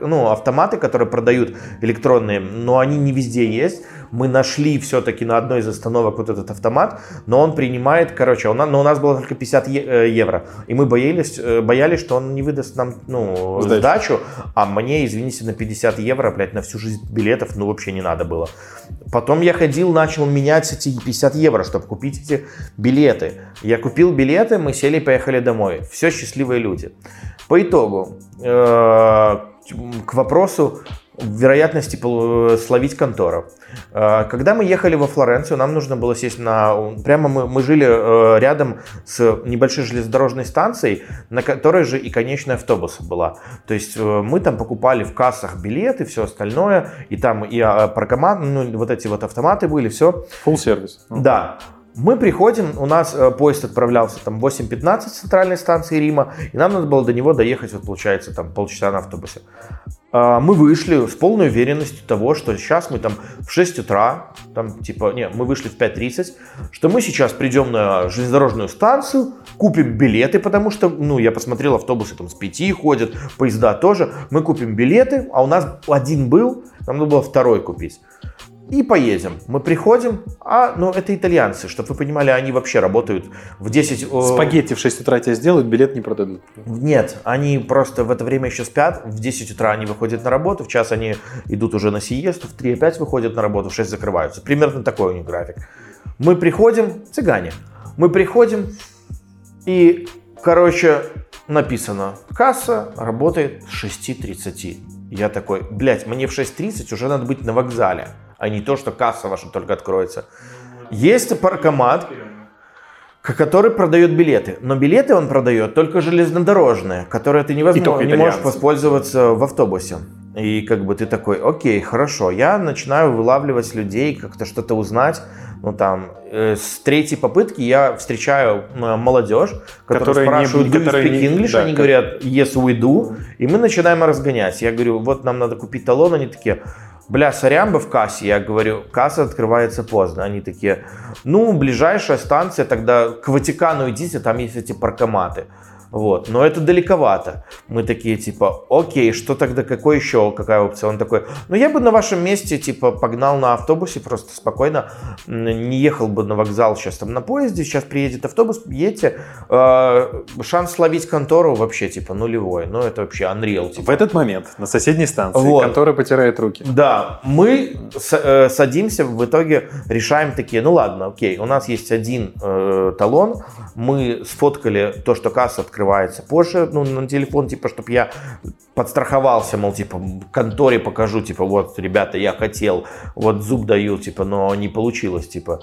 ну, автоматы, которые продают электронные, но они не везде есть. Мы нашли все-таки на одной из остановок вот этот автомат, но он принимает, короче, он, но у нас было только 50 е- э, евро, и мы боялись, э, боялись, что он не выдаст нам ну, Сдачу. сдачу, а мне, извините, на 50 евро, блядь, на всю жизнь билетов, ну, вообще не надо было. Потом я ходил, начал менять эти 50 евро, чтобы купить эти билеты. Я купил билеты, мы сели и поехали домой. Все счастливые люди. По итогу, э, к вопросу вероятности пол- словить контору. Э, Когда мы ехали во Флоренцию, нам нужно было сесть на... Прямо мы, мы жили э, рядом с небольшой железнодорожной станцией, на которой же и конечная автобуса была. То есть э, мы там покупали в кассах билеты, все остальное, и там и а, паркомат, ну, вот эти вот автоматы были, все. Full сервис. Да. Мы приходим, у нас э, поезд отправлялся там 8.15 с центральной станции Рима, и нам надо было до него доехать, вот получается, там полчаса на автобусе. А, Мы вышли с полной уверенностью того, что сейчас мы там в 6 утра, там типа, не, мы вышли в 5.30, что мы сейчас придем на железнодорожную станцию, купим билеты, потому что, ну, я посмотрел, автобусы там с 5 ходят, поезда тоже, мы купим билеты, а у нас один был, нам надо было второй купить и поедем. Мы приходим, а, ну, это итальянцы, чтобы вы понимали, они вообще работают в 10... э, Спагетти в 6 утра тебе сделают, билет не продадут. Нет, они просто в это время еще спят, в 10 утра они выходят на работу, в час они идут уже на сиесту, в 3 опять выходят на работу, в 6 закрываются. Примерно такой у них график. Мы приходим, цыгане, мы приходим, и, короче, написано, касса работает с 6.30. Я такой, блядь, мне в 6.30 уже надо быть на вокзале, а не то, что касса ваша только откроется. Есть паркомат, к- который продает билеты. Но билеты он продает только железнодорожные, которые ты невозможно, не можешь воспользоваться в автобусе. И как бы ты такой, окей, хорошо, я начинаю вылавливать людей, как-то что-то узнать. Ну там, э, с третьей попытки я встречаю э, молодежь, которая Которые не- спрашивают, do you speak не- English? да, Они как- говорят, yes, we do. И мы начинаем разгонять. Я говорю, вот нам надо купить талон. Они такие, бля, сорян бы в кассе. Я говорю, касса открывается поздно. Они такие, ну, ближайшая станция, тогда к Ватикану идите, там есть эти паркоматы. Вот, но это далековато. Мы такие, типа, окей, что тогда, какой еще, какая опция? Он такой, ну я бы на вашем месте, типа, погнал на автобусе просто спокойно, не ехал бы на вокзал сейчас там на поезде, сейчас приедет автобус, едьте. Э, шанс словить контору вообще, типа, нулевой. Ну, это вообще unreal, типа. В этот момент на соседней станции Вот. контора потирает руки. Да, мы с- э, садимся, в итоге решаем такие, ну ладно, окей, у нас есть один э, талон, мы сфоткали то, что касса открывается позже, ну, на телефон, типа, чтобы я подстраховался, мол, типа, конторе покажу, типа, вот, ребята, я хотел, вот зуб даю, типа, но не получилось, типа.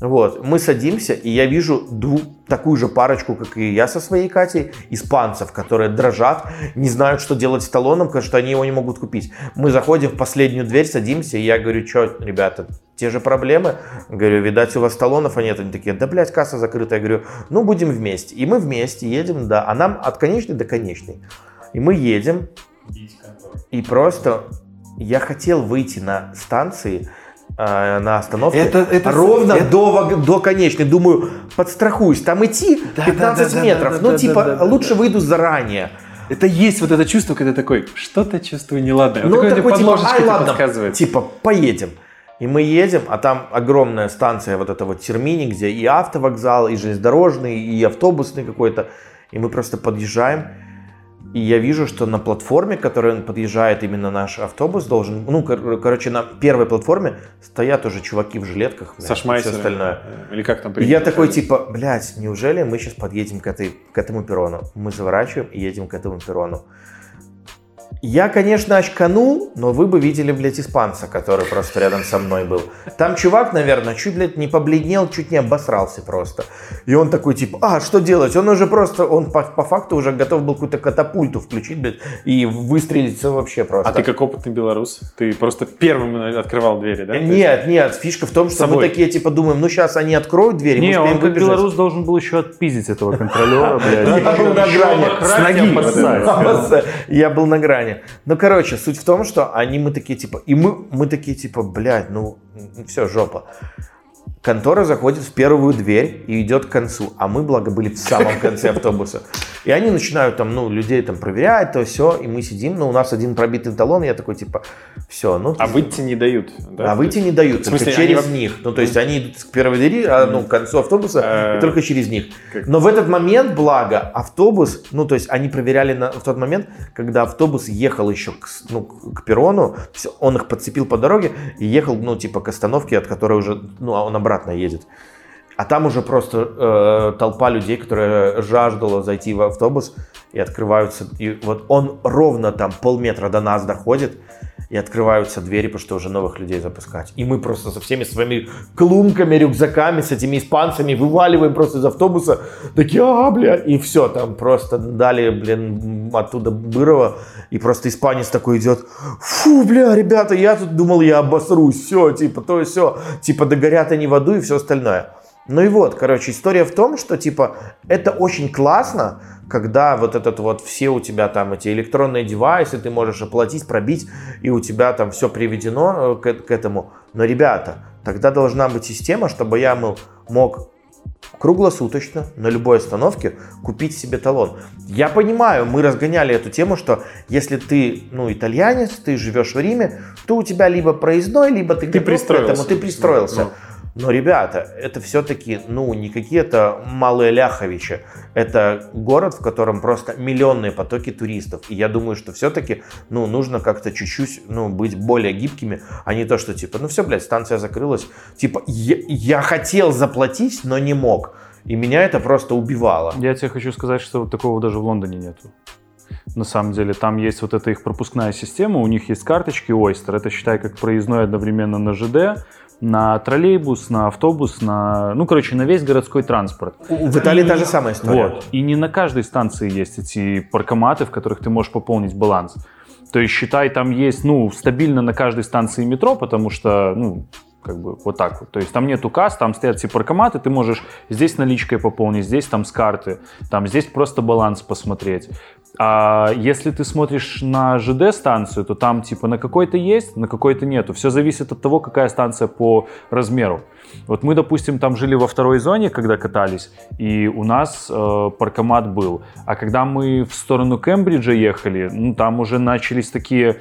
Вот, мы садимся, и я вижу дву- такую же парочку, как и я со своей Катей, испанцев, которые дрожат, не знают, что делать с талоном, потому что они его не могут купить. Мы заходим в последнюю дверь, садимся, и я говорю, что, ребята, те же проблемы? Говорю, видать, у вас талонов а нет. Они такие, да, блядь, касса закрыта. Я говорю, ну, будем вместе. И мы вместе едем, да, а нам от конечной до конечной. И мы едем, и просто я хотел выйти на станции, э, на остановке Это- это- ровно это- до, до конечной. Думаю, подстрахуюсь, там идти Да, 15 да, да, метров. да, ну, да, типа, да, да, лучше да. выйду заранее. Это есть вот это чувство, когда такой, что-то чувствую неладное. Вот Ну, тебе такой, под типа, ай, ладно, подсказывает. типа, поедем. И мы едем, а там огромная станция вот этого Термини, где и автовокзал, и железнодорожный, и автобусный какой-то. И мы просто подъезжаем, и я вижу, что на платформе, к которой он подъезжает именно наш автобус, должен, ну, кор- короче, на первой платформе стоят уже чуваки в жилетках, блядь, и все остальное. Или как там И я такой, типа, блядь, неужели мы сейчас подъедем к, этой, к этому перрону? Мы заворачиваем и едем к этому перрону. Я, конечно, очканул, но вы бы видели, блядь, испанца, который просто рядом со мной был. Там чувак, наверное, чуть, блядь, не побледнел, чуть не обосрался просто. И он такой, типа, а, что делать? Он уже просто, он по, по факту уже готов был какую-то катапульту включить, блядь, и выстрелиться вообще просто. А ты как опытный белорус? Ты просто первым открывал двери, да? Есть- Нет, нет, фишка в том, что мы собой. такие, типа, думаем, ну, сейчас они откроют двери, мы Не, успеем он как выбежать. белорус должен был еще отпиздить этого контролера, блядь. Я был на грани. С ноги Я был на грани. Ну, короче, суть в том, что они, мы такие, типа, и мы, мы такие, типа, блядь, ну, все, жопа. Контора заходит в первую дверь и идет к концу, а мы, благо, были в самом конце автобуса. И они начинают там, ну, людей там проверять, то все, и мы сидим, но у нас один пробитый талон, я такой, типа, все, ну... А выйти не дают. да? А выйти не дают, В смысле, только они через во- них. Ну, то есть они идут к первой двери, а, ну, к концу автобуса, Э, и только через них. Но в этот момент, благо, автобус, ну, то есть они проверяли на, в тот момент, когда автобус ехал еще к, ну, к перрону, всё, он их подцепил по дороге и ехал, ну, типа, к остановке, от которой уже, ну, а он обратно едет. А там уже просто э, толпа людей, которая жаждала зайти в автобус, и открываются. И вот он ровно там полметра до нас доходит. И открываются двери, потому что уже новых людей запускать. И мы просто со всеми своими клумками, рюкзаками, с этими испанцами вываливаем просто из автобуса, такие, а, бля, и все, там просто дали, блин, оттуда Бырова, и просто испанец такой идет, фу, бля, ребята, я тут думал, я обосрусь, все, типа, то и все, типа, догорят они в аду и все остальное. Ну и вот, короче, история в том, что, типа, это очень классно, когда вот этот вот все у тебя там эти электронные девайсы, ты можешь оплатить, пробить, и у тебя там все приведено э, к, к этому. Но, ребята, тогда должна быть система, чтобы я мол, мог круглосуточно на любой остановке купить себе талон. Я понимаю, мы разгоняли эту тему, что если ты, ну, итальянец, ты живешь в Риме, то у тебя либо проездной, либо ты, ты пристроился. Этому, ты пристроился. Ну. Но, ребята, это все-таки, ну, не какие-то малые ляховичи. Это город, в котором просто миллионные потоки туристов. И я думаю, что все-таки, ну, нужно как-то чуть-чуть, ну, быть более гибкими, а не то, что типа, ну все, блядь, станция закрылась. Типа, я, я хотел заплатить, но не мог. И меня это просто убивало. Я тебе хочу сказать, что вот такого даже в Лондоне нету. На самом деле, там есть вот эта их пропускная система, у них есть карточки Oyster, это считай как проездной одновременно на ЖД, на троллейбус, на автобус, на, ну, короче, на весь городской транспорт. В Италии и, та же самая история. Вот. И не на каждой станции есть эти паркоматы, в которых ты можешь пополнить баланс. То есть, считай, там есть, ну, стабильно на каждой станции метро, потому что, ну, как бы вот так вот. То есть там нету касс, там стоят все паркоматы, ты можешь здесь наличкой пополнить, здесь там с карты, там здесь просто баланс посмотреть. А если ты смотришь на ЖД-станцию, то там типа на какой-то есть, на какой-то нету. Все зависит от того, какая станция по размеру. Вот мы, допустим, там жили во второй зоне, когда катались, и у нас э, паркомат был. А когда мы в сторону Кембриджа ехали, ну, там уже начались такие,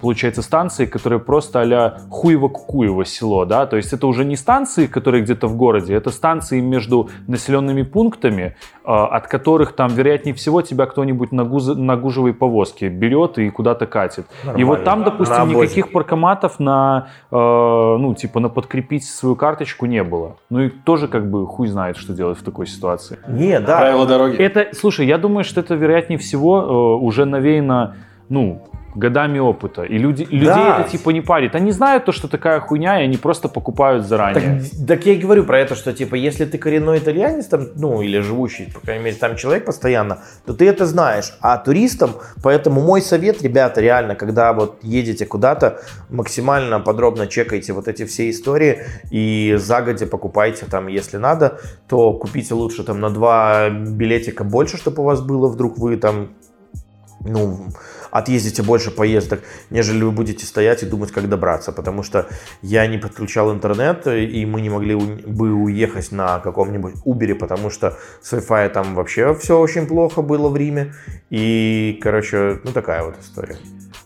получается, станции, которые просто а-ля Хуево-Кукуево село, да, то есть это уже не станции, которые где-то в городе, это станции между населенными пунктами, э, от которых там, вероятнее всего, тебя кто-нибудь на, гуз... на гужевой повозке берет и куда-то катит. Нормально. И вот там, допустим, никаких паркоматов на, э, ну, типа, на подкрепить свою карточку не было. Ну и тоже как бы хуй знает, что делать в такой ситуации. Не, да. Правила дороги. Это, слушай, я думаю, что это вероятнее всего э, уже навеяно, ну, годами опыта. И люди, да. людей это типа не парит. Они знают то, что такая хуйня, и они просто покупают заранее. Так, так я и говорю про это, что типа если ты коренной итальянец, там, ну или живущий, по крайней мере, там человек постоянно, то ты это знаешь. А туристам, поэтому мой совет, ребята, реально, когда вот едете куда-то, максимально подробно чекайте вот эти все истории и загодя покупайте там, если надо, то купите лучше там на два билетика больше, чтобы у вас было, вдруг вы там ну, отъездите больше поездок, нежели вы будете стоять и думать, как добраться. Потому что я не подключал интернет, и мы не могли бы уехать на каком-нибудь Uber, потому что с Wi-Fi там вообще все очень плохо было в Риме. И, короче, ну такая вот история.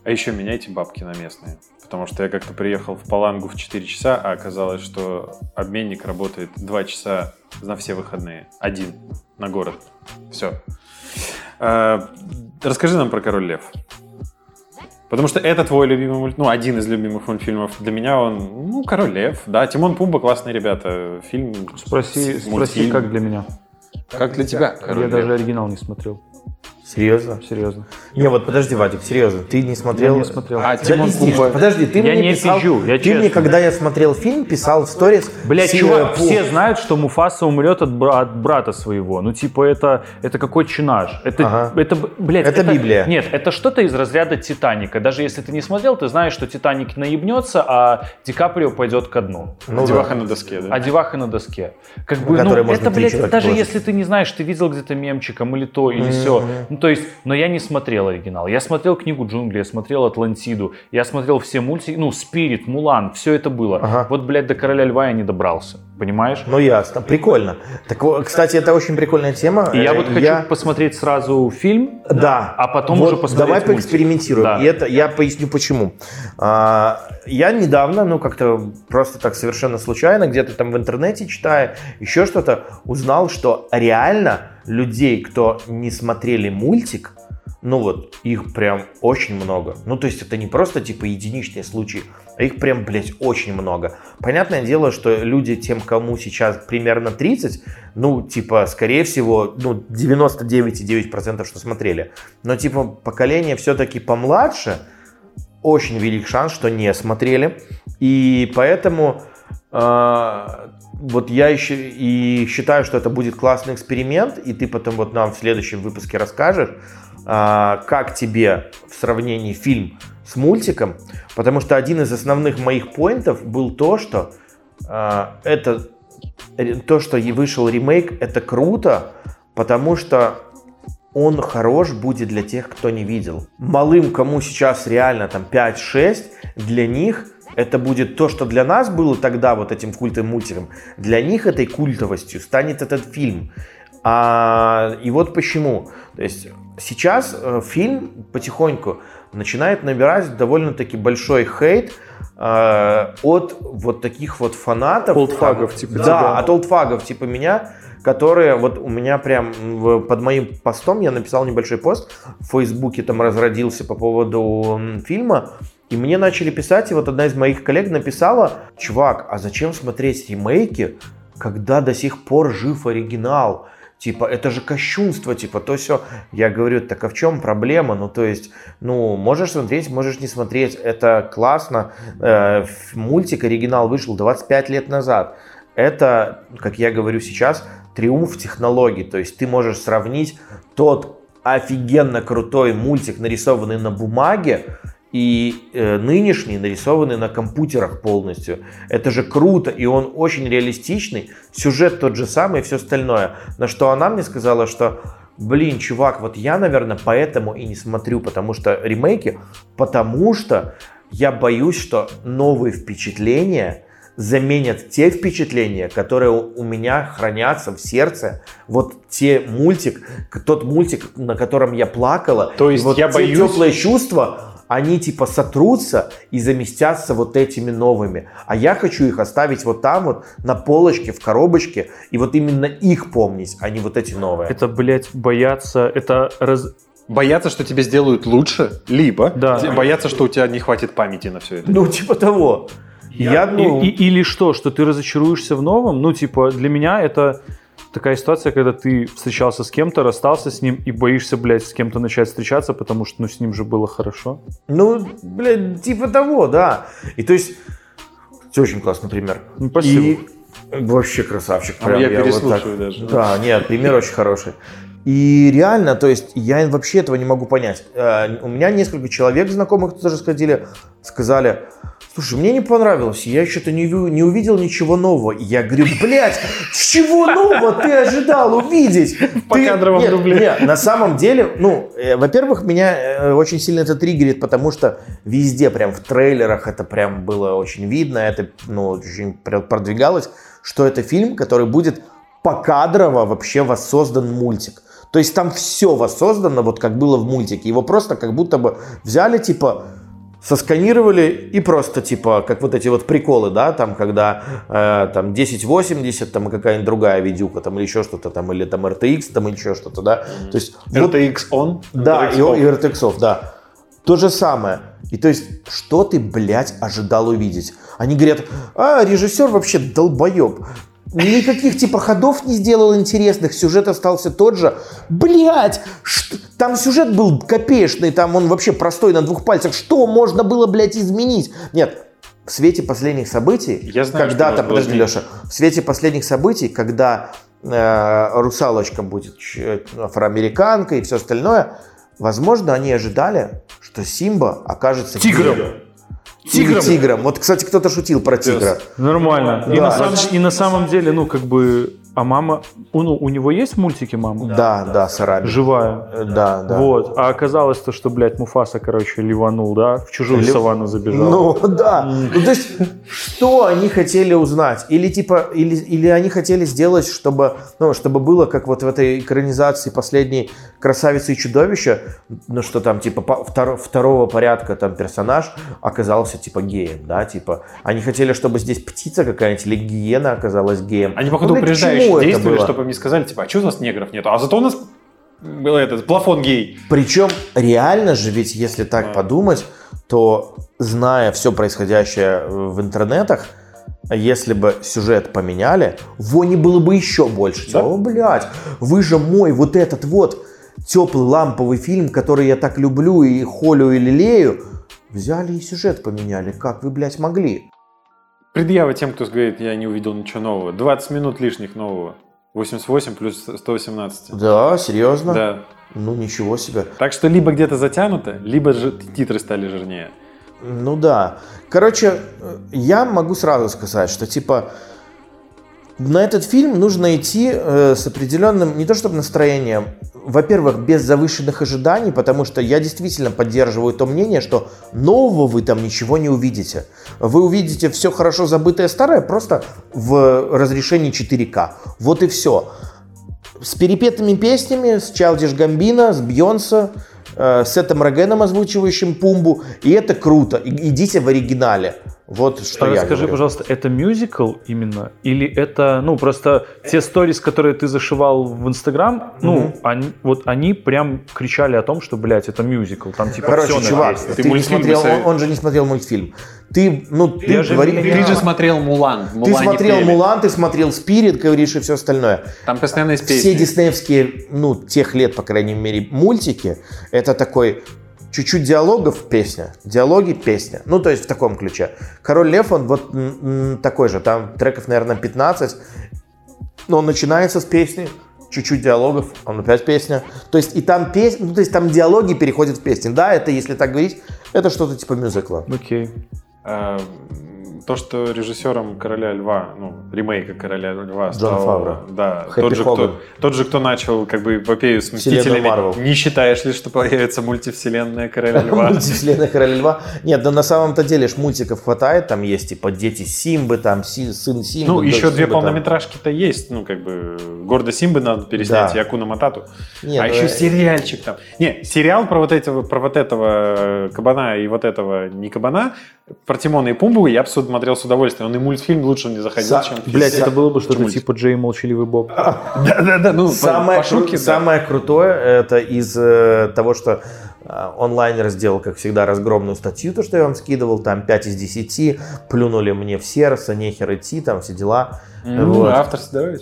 А еще меняйте бабки на местные. Потому что я как-то приехал в Палангу в 4 часа, а оказалось, что обменник работает 2 часа на все выходные. Один на город. Все. А, расскажи нам про «Король лев». Потому что это твой любимый мульт, ну, один из любимых мультфильмов. Для меня он, ну, Король Лев, да, Тимон Пумба, классные ребята. Фильм. Спроси, спроси, как для меня. Как для тебя? Король Я Лев. даже оригинал не смотрел. Серьезно? Серьезно. Не, вот подожди, Вадик, серьезно, ты не смотрел? Я не смотрел. А, Тимон Пумба. Подожди, ты я мне не писал, пизжу, я ты честно. мне, когда я смотрел фильм, писал в сторис. Блять, чувак, все знают, что Муфаса умрет от, бра- от брата своего. Ну, типа, это, это какой чинаж? Это, Ага. это, блядь, Это Библия. Нет, это что-то из разряда Титаника. Даже если ты не смотрел, ты знаешь, что Титаник наебнется, а Ди Каприо пойдет ко дну. Ну, Деваха на доске, да? А деваха на доске. Как бы, ну, это, блядь, даже положить. если ты не знаешь, ты видел где-то мемчиком или то, или все. То есть, но я не смотрел оригинал. Я смотрел книгу джунглей, я смотрел Атлантиду, я смотрел все мультики, ну, Спирит, Мулан, все это было. Ага. Вот, блядь, до Короля Льва я не добрался. Понимаешь? Ну, ясно. Прикольно. Так, кстати, это очень прикольная тема. И я Э, вот хочу посмотреть сразу фильм, Да. а потом Вот уже посмотреть Давай мультик. поэкспериментируем. Да. И это я поясню почему. А, я недавно, ну как-то просто так совершенно случайно, где-то там в интернете читая, еще что-то, узнал, что реально людей, кто не смотрели мультик, ну вот, их прям очень много. Ну, то есть это не просто типа единичные случаи, а их прям, блядь, очень много. Понятное дело, что люди, тем, кому сейчас примерно 30, ну, типа, скорее всего, ну, 99,9% что смотрели. Но, типа, поколение все-таки помладше, очень велик шанс, что не смотрели. И поэтому э, вот я еще и считаю, что это будет классный эксперимент, и ты потом вот нам в следующем выпуске расскажешь, как тебе в сравнении фильм с мультиком, потому что один из основных моих поинтов был то, что э, это то, что и вышел ремейк, это круто, потому что он хорош будет для тех, кто не видел. Малым, кому сейчас реально там 5-6, для них это будет то, что для нас было тогда вот этим культовым мультиком. Для них этой культовостью станет этот фильм. А, и вот почему. То есть сейчас э, фильм потихоньку начинает набирать довольно-таки большой хейт э, от вот таких вот фанатов. Олдфагов типа Да, тебя. от олдфагов типа меня, которые вот у меня прям в- под моим постом я написал небольшой пост в Фейсбуке там разродился по поводу фильма, и мне начали писать, и вот одна из моих коллег написала, чувак, а зачем смотреть ремейки, когда до сих пор жив оригинал? Типа, это же кощунство, типа, то все. Я говорю, так а в чем проблема? Ну, то есть, ну, можешь смотреть, можешь не смотреть. Это классно. Э, мультик оригинал вышел 25 лет назад. Это, как я говорю сейчас, триумф технологий. То есть ты можешь сравнить тот офигенно крутой мультик, нарисованный на бумаге, и э, нынешний нарисованный на компьютерах полностью. Это же круто, и он очень реалистичный, сюжет тот же самый и все остальное. На что она мне сказала, что блин, чувак, вот я, наверное, поэтому и не смотрю, потому что ремейки, потому что я боюсь, что новые впечатления заменят те впечатления, которые у меня хранятся в сердце. Вот те мультик, тот мультик, на котором я плакала. То есть вот я те боюсь- теплые чувства, они типа сотрутся и заместятся вот этими новыми. А я хочу их оставить вот там вот на полочке, в коробочке, и вот именно их помнить, а не вот эти новые. Это, блядь, бояться, это раз... Бояться, что тебе сделают лучше, либо Да. бояться, что у тебя не хватит памяти на все это. Ну, типа того. Я, ну, И- и- или что, что ты разочаруешься в новом? Ну, типа, для меня это такая ситуация, когда ты встречался с кем-то, расстался с ним и боишься, блядь, с кем-то начать встречаться, потому что, ну, с ним же было хорошо. Ну, блядь, типа того, да. И то есть, это очень классный пример. Ну, спасибо. И вообще красавчик. А прям я вот переслушаю так- даже. Да, нет, пример очень хороший. И реально, то есть, я вообще этого не могу понять. Э, У меня несколько человек знакомых тоже сходили, сказали, слушай, мне не понравилось, я что-то не, не увидел ничего нового. И Я говорю, блядь, чего нового ты ожидал увидеть? По Ты- кадровому нет, дубле. нет, на самом деле, ну, э, во-первых, меня э, очень сильно это триггерит, потому что везде, прям в трейлерах это прям было очень видно, это, ну, очень пр- продвигалось, что это фильм, который будет покадрово вообще воссоздан мультик. То есть там все воссоздано, вот как было в мультике. Его просто как будто бы взяли, типа, сосканировали и просто, типа, как вот эти вот приколы, да, там, когда э, там 1080, там, и какая-нибудь другая видюха, там, или еще что-то там, или там RTX, там, или еще что-то, да. То есть вот RTX on? да, RTX и, off. и RTX, да. То же самое. И то есть, что ты, блядь, ожидал увидеть? Они говорят, а, режиссер вообще долбоеб. Никаких типа ходов не сделал интересных, сюжет остался тот же. Блять, там сюжет был копеечный, там он вообще простой на двух пальцах. Что можно было, блядь, изменить? Нет, в свете последних событий, Я знаю, когда что там, можно было подожди, изменить. Леша, в свете последних событий, когда э, русалочка будет ч- афроамериканка и все остальное, возможно, они ожидали, что Симба окажется Тигром. Геем. Или тигром. Вот, кстати, кто-то шутил про тигра. Нормально. И, Да. на самом, и на самом деле, ну, как бы, а мама, ну, у него есть в мультике мама? Да, да, Сараби. Живая. Э, Да, да. Вот. А оказалось то, что, блядь, Муфаса, короче, ливанул, да? В чужую Лив- саванну забежал. Ну да. Ну, то есть, что они хотели узнать? Или типа, или, или они хотели сделать, чтобы, ну, чтобы было, как вот в этой экранизации последней красавицы и чудовища, ну что там, типа, втор- второго порядка там персонаж оказался типа геем, да, типа. Они хотели, чтобы здесь птица какая-нибудь или гиена оказалась геем. Они, походу, Ну, это действовали, чтобы им не сказали, типа, а что у нас негров нету? А зато у нас был этот плафон гей. Причем реально же, ведь если так Да. подумать, то зная все происходящее в интернетах, если бы сюжет поменяли, вони было бы еще больше. Да. О, блядь, вы же мой вот этот вот теплый ламповый фильм, который я так люблю и холю и лелею, Взяли и сюжет поменяли. Как вы, блядь, могли? Предъява тем, кто говорит, я не увидел ничего нового. 20 минут лишних нового. 88 плюс 118. Да, серьезно? Да. Ну, ничего себе. Так что либо где-то затянуто, либо же титры стали жирнее. Ну да. Короче, я могу сразу сказать, что типа на этот фильм нужно идти э, с определенным, не то чтобы настроением, во-первых, без завышенных ожиданий, потому что я действительно поддерживаю то мнение, что нового вы там ничего не увидите. Вы увидите все хорошо забытое старое просто в разрешении 4К. Вот и все. С перепетыми песнями, с Чалдиш Гамбина, с Бьонса, э, с Этом Рогеном, озвучивающим Пумбу. И это круто. Идите в оригинале. Вот что а я Скажи, говорю. пожалуйста, это мюзикл именно? Или это, ну, просто те сторис, которые ты зашивал в Инстаграм, ну, они, вот они прям кричали о том, что, блядь, это мюзикл, там типа Короче, все чувак, ты, Ты не смотрел, он, он же не смотрел мультфильм. Ты, ну, ты Я же говори- Ты же смотрел Мулан. в Ты смотрел пели. Мулан, ты смотрел Спирит, говоришь, и все остальное. Там постоянно есть Все песни. диснеевские, ну, тех лет, по крайней мере, мультики, это такой чуть-чуть диалогов песня, диалоги песня. Ну, то есть в таком ключе. Король Лев, он вот м, м, такой же, там треков, наверное, 15, но он начинается с песни, чуть-чуть диалогов, он опять песня. То есть и там песня, ну, то есть там диалоги переходят в песни. Да, это, если так говорить, это что-то типа мюзикла. Окей. А, то, что режиссером «Короля льва», ну, ремейка «Короля льва» Джон стал... Фавро. Да, Хэппи тот же, Хоган. кто, тот же, кто начал как бы эпопею с «Мстителями». Марвел. Не считаешь ли, что появится мультивселенная «Короля <laughs> льва»? Мультивселенная Короля Льва. Нет, да на самом-то деле ж мультиков хватает. Там есть типа дети Симбы, там Си- сын Симбы. Ну, еще две полнометражки-то есть, ну, как бы, Гордо Симбы надо переснять, Да. и Акуна Матату. Не, а ну, еще э, сериальчик там. Не, сериал про вот этого, про вот этого кабана и вот этого не кабана, про Тимона и Пумбу я бы смотрел с удовольствием. Он и мультфильм лучше не заходил, Са- чем Блять, это было бы что-то типа Джей Молчаливый Боб. <laughs> Да-да-да, ну, Самое, по шутке, кру- да. самое крутое это из э, того, что э, онлайнер сделал, как всегда, разгромную статью, то, что я вам скидывал, там 5 из 10, плюнули мне в сердце, нехер идти, там все дела. Ну, Вот. автор здоровья.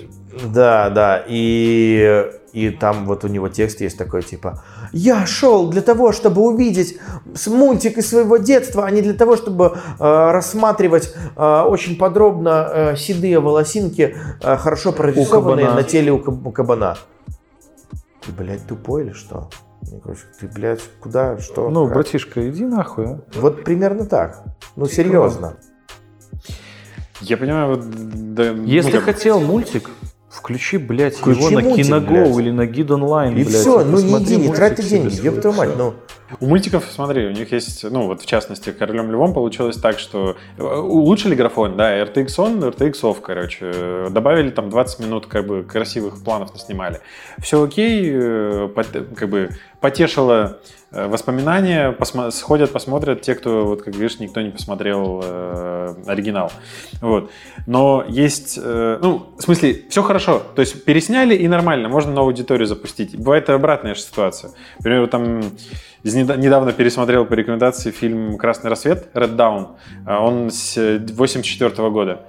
Да, да, и, и там вот у него текст есть такой, типа, я шел для того, чтобы увидеть с- мультик из своего детства, а не для того, чтобы э, рассматривать э, очень подробно э, седые волосинки, э, хорошо прорисованные на теле у, каб- у кабана. Ты, блядь, тупой или что? Ты, блядь, куда, что? Ну, как?» братишка, иди нахуй, а. Вот примерно так. Ну, серьезно. Я понимаю, вот... да, ну, Если как- хотел мультик, включи, блядь, Включи его на мультик, Киного блядь. или на Гид Онлайн, И блядь, все, ну не иди, не трать деньги, ёб твою мать, ну. У мультиков, смотри, у них есть, ну вот в частности, Королем Львом получилось так, что э, улучшили графон, да, RTX он, RTX off, короче, э, добавили там 20 минут как бы красивых планов наснимали. Все окей, э, как бы потешило воспоминания, посмо- сходят, посмотрят те, кто, вот как видишь, никто не посмотрел оригинал. Вот. Но есть, ну, в смысле, все хорошо, то есть пересняли и нормально, можно новую аудиторию запустить. Бывает и обратная же ситуация. Например, там недавно пересмотрел по рекомендации фильм «Красный рассвет» Red Dawn. А, Он с 84 года.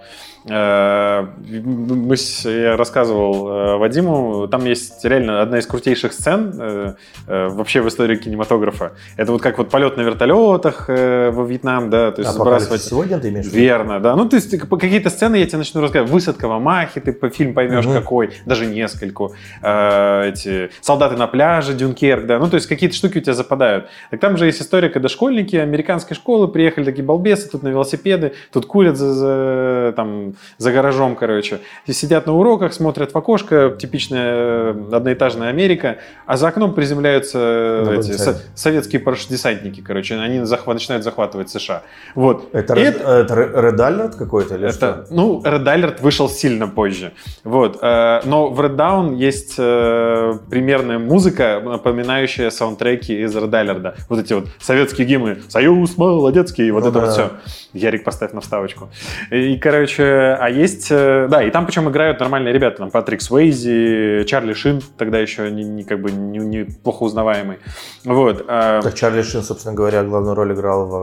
Э, Мы, я рассказывал э, Вадиму, там есть реально одна из крутейших сцен э, вообще в истории кинематографа. Это вот как вот полет на вертолетах во Вьетнам, да, то есть Апокалипсис сбрасывать... сегодня ты имеешь? Верно, да. Ну, то есть как- какие-то сцены я тебе начну рассказывать. Высадка в Амахе, ты по фильм поймешь Мгм. какой, даже нескольку. Э, эти солдаты на пляже, Дюнкерк, да. Ну, то есть какие-то штуки у тебя западают. Так там же есть история, когда школьники американской школы приехали такие балбесы, тут на велосипеды, тут курят за, за, там, за гаражом, короче. И сидят на уроках, смотрят в окошко, типичная э, одноэтажная Америка, а за окном приземляются На эти со- советские парашютдесантники, короче. Они захва- начинают захватывать США. Вот. Это, Ред- это Red Alert какой-то или это, что? ну, Red Alert вышел сильно позже. Вот. э, Но в Red Dawn есть э, примерная музыка, напоминающая саундтреки из Red Alert. Вот эти вот советские гимны. Союз молодецкий, вот Ну это вот да. все. Ярик, поставь на вставочку. И, короче, а есть... э, Да, и там причем играют нормальные ребята. Там Патрик Свейзи, Чарли Шин, тогда еще не, не- как бы не, не плохо узнаваемый. Вот. э, Так Чарли Шин, собственно говоря, главную роль играл в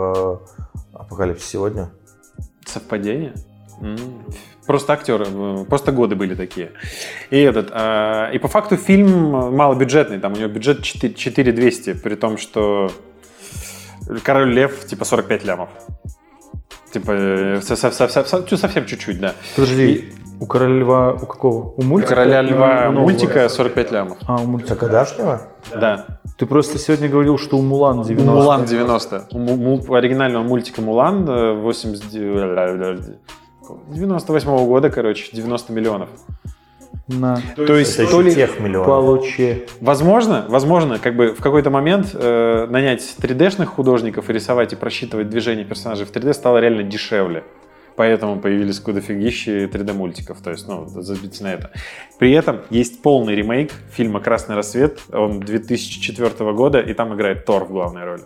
э, «Апокалипсисе сегодня». Совпадение? Просто актеры, э, просто годы были такие. И этот, а, и по факту фильм малобюджетный, там у него бюджет 4 4200, при том, что Король Лев, типа 45 лямов. Типа, э, со- со- со- со- со- чё, совсем чуть-чуть, да. Подожди, у короля льва, у какого? У У мультика? Короля Льва Нового? мультика 45 лямов. А, у мультика. Годашнего? Да. Ты просто сегодня говорил, что у Мулан 90. Мулан 90. У му- оригинального мультика Мулан э, 80... 98 года, короче, 90 миллионов. На. То есть, Это то ли, тех миллионов. Получи. возможно, возможно, как бы в какой-то момент э, нанять 3D-шных художников и рисовать и просчитывать движения персонажей в 3D стало реально дешевле. Поэтому появились куда фигищи 3D-мультиков, то есть, ну, забить на это. При этом есть полный ремейк фильма «Красный рассвет», он 2004 года, и там играет Тор в главной роли.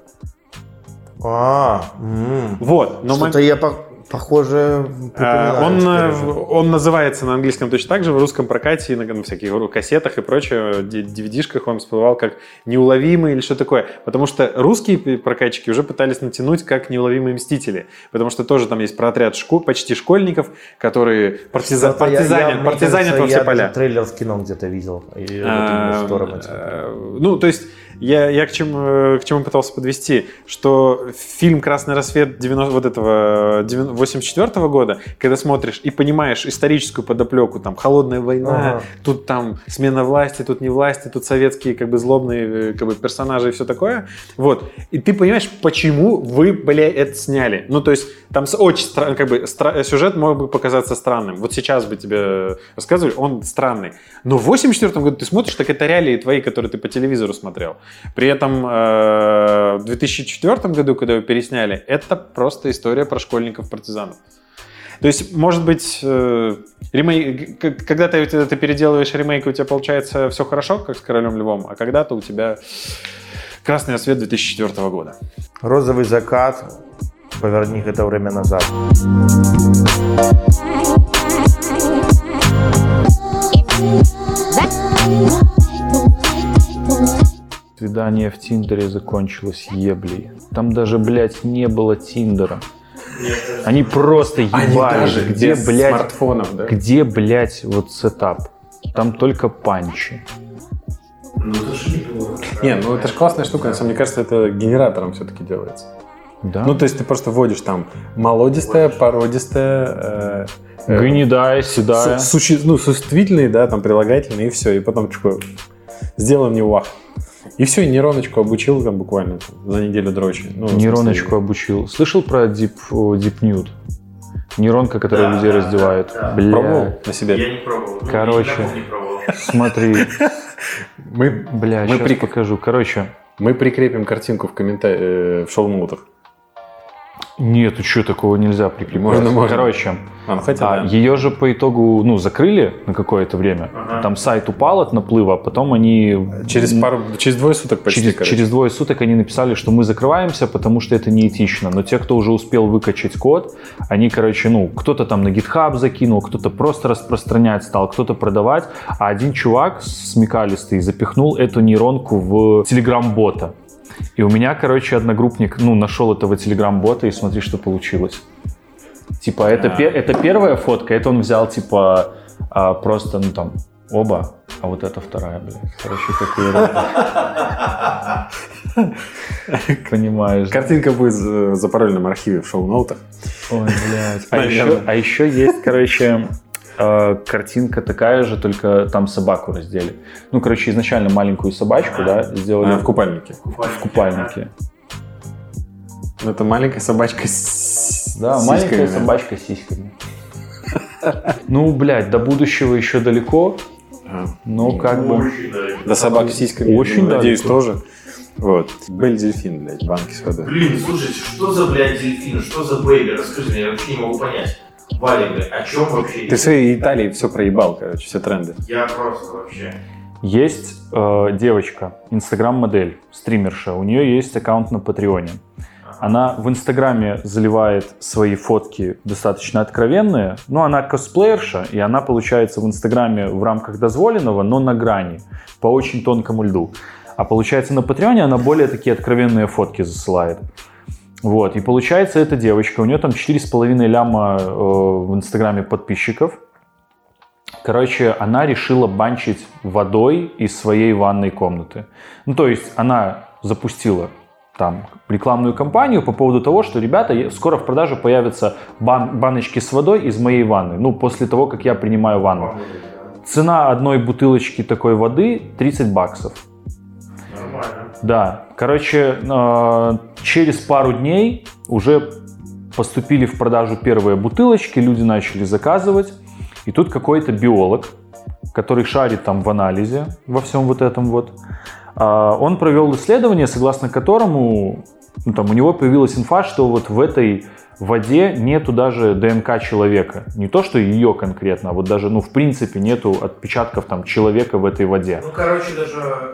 А, м. Вот, но что-то мы- я по- похоже А, Он, э, он называется на английском точно так же, в русском прокате, и на, на всяких кассетах и прочее, DVD-шках он всплывал как неуловимый или что такое. Потому что русские прокатчики уже пытались натянуть как неуловимые мстители. Потому что тоже там есть про отряд шко- почти школьников, которые партиза- Что-то я- я- партизанят, партизанят во все я поля. даже трейлер в кино где-то видел. И вот А, с Тором этим. э, Ну, то есть я, я к, чему, э, к чему пытался подвести, что фильм «Красный рассвет» 90, вот этого 84 года, когда смотришь и понимаешь историческую подоплеку, там, холодная война, Ага. тут там смена власти, тут не власти, тут советские как бы злобные э, как бы, персонажи и все такое, вот, и ты понимаешь, почему вы, бля, это сняли. Ну, то есть там очень как бы сюжет мог бы показаться странным. Вот сейчас бы тебе рассказывали, он странный. Но в 84 году ты смотришь, так это реалии твои, которые ты по телевизору смотрел. При этом э, в 2004 году, когда его пересняли, это просто история про школьников-партизанов. То есть, может быть, э, ремейк, когда ты, ты переделываешь ремейк, у тебя получается все хорошо, как с Королем Львом, а когда-то у тебя Красный рассвет 2004 года. Розовый закат. Поверни это время назад. Свидание в Тиндере закончилось еблей. Там даже, блядь, не было Тиндера. Они просто ебали. где, блядь, смартфонов, да? где, блядь, вот setup? Там только панчи. Не, ну это же классная штука, на самом деле, мне кажется, это генератором все-таки делается. Да? Ну, то есть ты просто вводишь там молодистая, породистая, э, э, Гнедая, седая. Су- сущи- ну, существительные, да, там прилагательные, и все. И потом такой, сделаем не вах. И все, и нейроночку обучил там буквально там, за неделю дрочи. Ну, Нейроночку обучил. Слышал про Deep, о, Deep Nude? Нейронка, которая людей раздевает. Бля. Пробовал на себе? Я не пробовал. Ну, Короче. никогда не пробовал. Смотри, <laughs> Мы, бля, Мы сейчас при- покажу. Короче, мы прикрепим картинку в комментариях, в шоу-ноутах. Нет, что такого нельзя прикрепить. Можно, можно. Короче, А, ну хотя а, да. ее же по итогу, ну, закрыли на какое-то время. Ага. Там сайт упал от наплыва, а потом они... Через пару, через двое суток почти, через, короче. через двое суток они написали, что мы закрываемся, потому что это неэтично. Но те, кто уже успел выкачать код, они, короче, ну, кто-то там на GitHub закинул, кто-то просто распространять стал, кто-то продавать. А один чувак смекалистый запихнул эту нейронку в Telegram-бота. И у меня, короче, одногруппник, ну, нашел этого Telegram-бота, и смотри, что получилось. Типа, это, А. пе- это первая фотка, это он взял, типа, а, просто, ну, там, оба, а вот это вторая, блядь. Короче, такие Понимаешь. Картинка будет в запарольном архиве в шоу-ноутах. Ой, блядь. А еще, а еще есть, короче, э, картинка такая же, только там собаку раздели. Ну, короче, изначально маленькую собачку, да, сделали А, в купальнике. в купальнике. Ну, Это маленькая собачка с Да, с маленькая сиськами. собачка с сиськами. Ну, блядь, до будущего еще далеко, А. но как бы... Да собак с сиськами, Очень надеюсь, тоже. Вот. Бель дельфин, блядь, банки с водой. Блин, слушайте, что за, блядь, дельфин? Что за бэйби? Расскажи мне, я вообще не могу понять. Блядь, о чем вообще? Ты в своей Италии все проебал, короче, все тренды. Я просто вообще... Есть э, девочка, инстаграм-модель, стримерша, у нее есть аккаунт на Патреоне. Она в Инстаграме заливает свои фотки достаточно откровенные, но она косплеерша, и она получается в Инстаграме в рамках дозволенного, но на грани, по очень тонкому льду. А получается на Патреоне она более такие откровенные фотки засылает. Вот, и получается эта девочка, у нее там 4,5 ляма э, в Инстаграме подписчиков, Короче, она решила банчить водой из своей ванной комнаты. Ну, то есть она запустила там рекламную кампанию по поводу того, что, ребята, скоро в продаже появятся бан- баночки с водой из моей ванны. Ну, после того, как я принимаю ванну. Цена одной бутылочки такой воды 30 баксов. Да, короче, э, через пару дней уже поступили в продажу первые бутылочки, люди начали заказывать. И тут какой-то биолог, который шарит там в анализе во всем вот этом вот, а, он провел исследование, согласно которому ну, там, у него появилась инфа, что вот в этой воде нету даже ДНК человека. Не то, что ее конкретно, а вот даже, ну, в принципе, нету отпечатков там человека в этой воде. Ну, короче, даже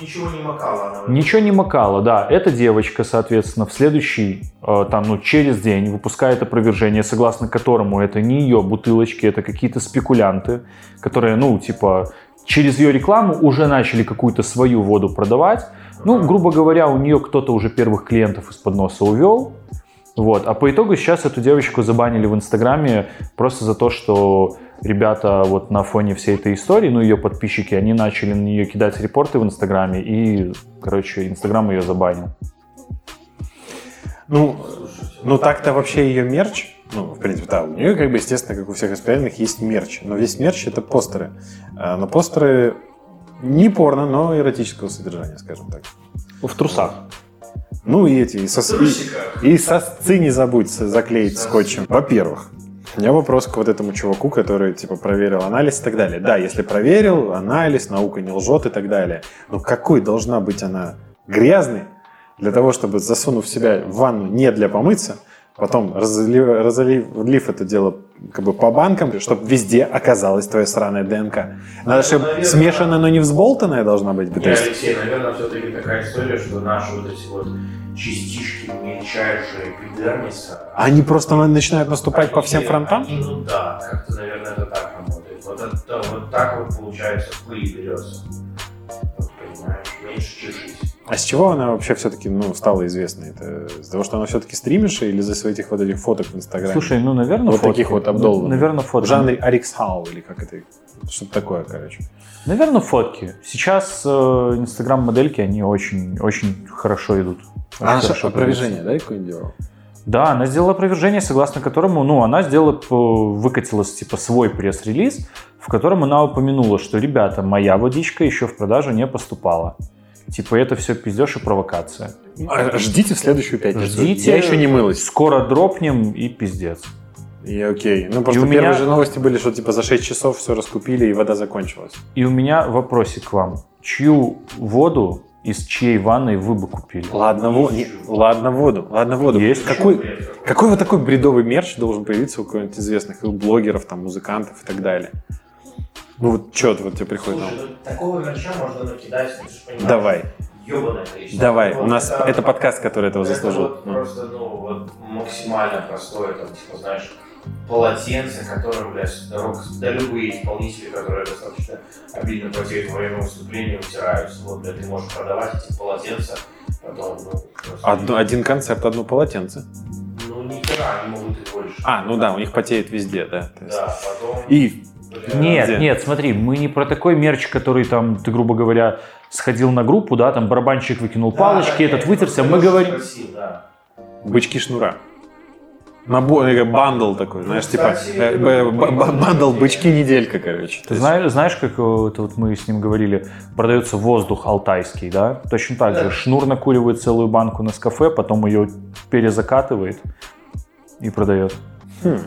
ничего не макала она. Ничего не макало, да. Эта девочка, соответственно, в следующий, э, там, ну, через день выпускает опровержение, согласно которому это не ее бутылочки, это какие-то спекулянты, которые, ну, типа, через ее рекламу уже начали какую-то свою воду продавать. Ну, грубо говоря, у нее кто-то уже первых клиентов из-под носа увел. Вот. А по итогу сейчас эту девочку забанили в Инстаграме просто за то, что ребята вот на фоне всей этой истории, ну, ее подписчики, они начали на нее кидать репорты в Инстаграме, и, короче, Инстаграм ее забанил. Ну, ну так-то вообще ее мерч, ну, в принципе, да, у нее, как бы, естественно, как у всех исправленных, есть мерч. Но весь мерч это постеры. А, Но постеры не порно, но эротического содержания, скажем так. В трусах. Ну и эти, и, со, и, и сосцы не забудь заклеить скотчем. Во-первых, у меня вопрос к вот этому чуваку, который, типа, проверил анализ и так далее. Да, если проверил, анализ, наука не лжет и так далее. Но какой должна быть она грязной для того, чтобы, засунув себя в ванну не для помыться, потом разлив, разлив это дело как бы по банкам, чтобы везде оказалась твоя сраная ДНК. Надо, чтобы наверное, смешанная, но не взболтанная должна быть. Есть- Алексей, наверное, все-таки такая история, что наши вот эти вот частички мельчайшие эпидермиса... Они просто на- начинают наступать по всем фронтам? они, ну да, как-то, наверное, это так работает. Вот, это, вот так вот, получается, в пыль берется. Вот, понимаешь, меньше чешись. А с чего она вообще все-таки ну, стала известной? Это из того, что она все-таки стримерша или из-за своих этих вот этих фоток в Инстаграме? Слушай, ну, наверное, Вот фотки. таких вот обдолбанных. Наверное, в фотки. жанре Арикс Хау или как это? Что-то такое, короче. Наверное, фотки. Сейчас э, инстаграм-модельки, они очень, очень хорошо идут. Очень А хорошо опровержение, да, какое-нибудь делал? Да, она сделала опровержение, согласно которому, ну, она сделала, п- выкатила, типа, свой пресс-релиз, в котором она упомянула, что, ребята, моя водичка еще в продажу не поступала. Типа, это все пиздеж и провокация. А, Ждите в следующую пятницу. Ждите. Я еще не мылась. Скоро дропнем и пиздец. И окей. Ну, просто у первые меня- же новости были, что типа за 6 часов все раскупили и вода закончилась. И у меня вопросик к вам. Чью воду из чьей ванной вы бы купили? Ладно, во... не, ладно воду, ладно воду. Есть. Какой, какой вот такой бредовый мерч должен появиться у кого-нибудь известных и у блогеров, там, музыкантов и так далее? Ну вот что вот тебе приходит на ум? Слушай, ну, такого мерча можно накидать, ты же понимаешь, Давай, ёбаное количество. давай. Вот У нас это подкаст, который этого это заслужил. вот просто, ну, вот максимально простое, там, типа, знаешь, полотенце, которое, блядь, рок, да любые исполнители, которые достаточно обидно потеют во время выступления, утираются. Вот, блядь, ты можешь продавать эти полотенца, потом, ну, Одно- один концерт, одно полотенце. Ну, ни хера, они могут и больше. А, ну да, у них потеет везде, да. то есть. Да, потом... И Нет, где? нет, смотри, мы не про такой мерч, который там, ты, грубо говоря, сходил на группу, да, там барабанщик выкинул да, палочки, да, этот нет, вытерся, просто мы говорим... спросил, да. бычки шнура. Набор, bundle такой, знаешь, типа э, bundle бычки неделька, короче. Ты знаешь, знаешь, как это вот мы с ним говорили, продается воздух алтайский, да? Точно так же. Шнур накуривает целую банку Нескафе, потом ее перезакатывает и продает. Хм.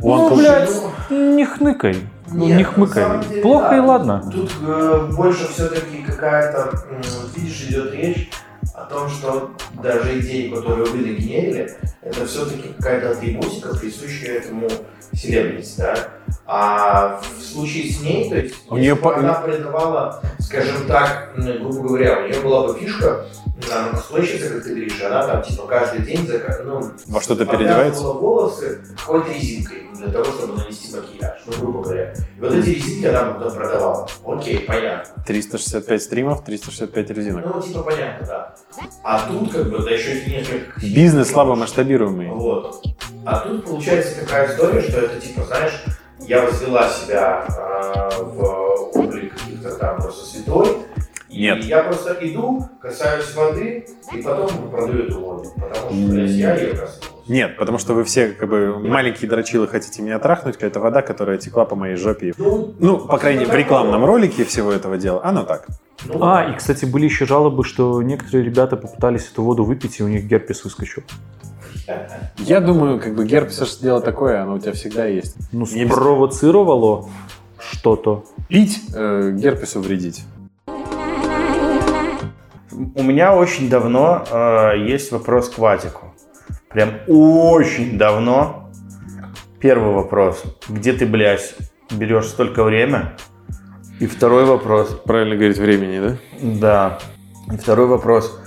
Ну, Он, блядь, не хныкай. Ну, Нет, не хмыкай. деле, Плохо да. и ладно. Тут э, больше все-таки какая-то, видишь, идет речь о том, что даже идеи, которые вы нагенерили, это все-таки какая-то атрибутика, присущая этому селебрити, да? А в случае с ней, то есть, У по- она придавала, скажем так, грубо говоря, у нее была бы фишка, она настойчица, как ты говоришь, она там типа каждый день зака- ну, Во что-то переодевается? волосы какой-то резинкой для того, чтобы нанести макияж, ну, грубо говоря. И вот эти резинки она потом продавала. Окей, понятно. 365 стримов, 365 резинок. Ну, типа, понятно, да. А тут, как бы, да еще и несколько... Бизнес слабо масштабируемый. Вот. А тут получается такая история, что это, типа, знаешь, я возвела себя э, в облик каких-то там просто святой, И Нет. я просто иду, касаюсь воды, и потом продаю эту воду. Потому что, блядь, я ее коснулся. Нет, потому что вы все как бы маленькие дрочилы хотите меня трахнуть, какая-то вода, которая текла по моей жопе. Ну, Ну, по крайней мере, в рекламном ролике всего этого дела, оно так. ну, А, и, кстати, были еще жалобы, что некоторые ребята попытались эту воду выпить, и у них герпес выскочил. <laughs> Я думаю, как бы герпес это дело такое, оно у тебя всегда есть. Ну, спровоцировало что-то. Пить э, герпесу вредить. У меня очень давно э, есть вопрос к Ватику. Прям очень давно. Первый вопрос. Где ты, блядь, берешь столько время? И второй вопрос. Правильно говорить времени, да? Да. И второй вопрос.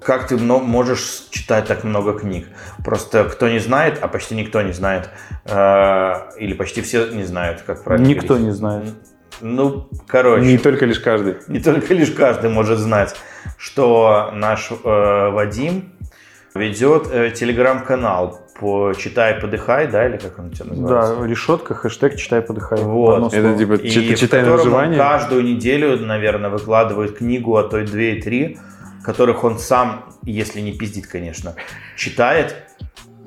Как ты можешь читать так много книг? Просто кто не знает, а почти никто не знает, э, или почти все не знают, как правильно Никто говорить. не знает. Ну, короче. Не только лишь каждый. Не только лишь каждый может знать, что наш э, Вадим ведет э, телеграм-канал по «Читай, подыхай», да, или как он у тебя называется? Да, решетка, хэштег «Читай, подыхай». Вот. Это слово. типа И чит- в читай на выживание. каждую неделю, наверное, выкладывает книгу, а то и две, и три, которых он сам, если не пиздит, конечно, читает.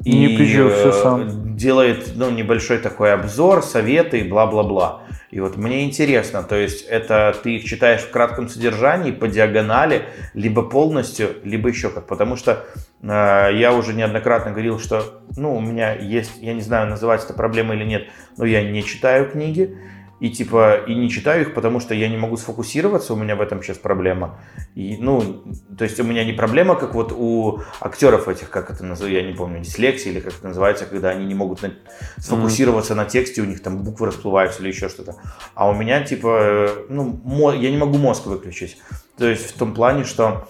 Не пизжу, всё э, сам. Делает ну, небольшой такой обзор, советы и бла-бла-бла. И вот мне интересно, то есть это ты их читаешь в кратком содержании, по диагонали, либо полностью, либо еще как. Потому что э, я уже неоднократно говорил, что ну, у меня есть, я не знаю, называть это проблемой или нет, но я не читаю книги. И типа, и не читаю их, потому что я не могу сфокусироваться, у меня в этом сейчас проблема. И, ну, то есть у меня не проблема, как вот у актеров этих, как это называется, я не помню, дислексия или как это называется, когда они не могут на- сфокусироваться на тексте, у них там буквы расплываются или еще что-то. А у меня типа, э, ну, мо- я не могу мозг выключить. То есть в том плане, что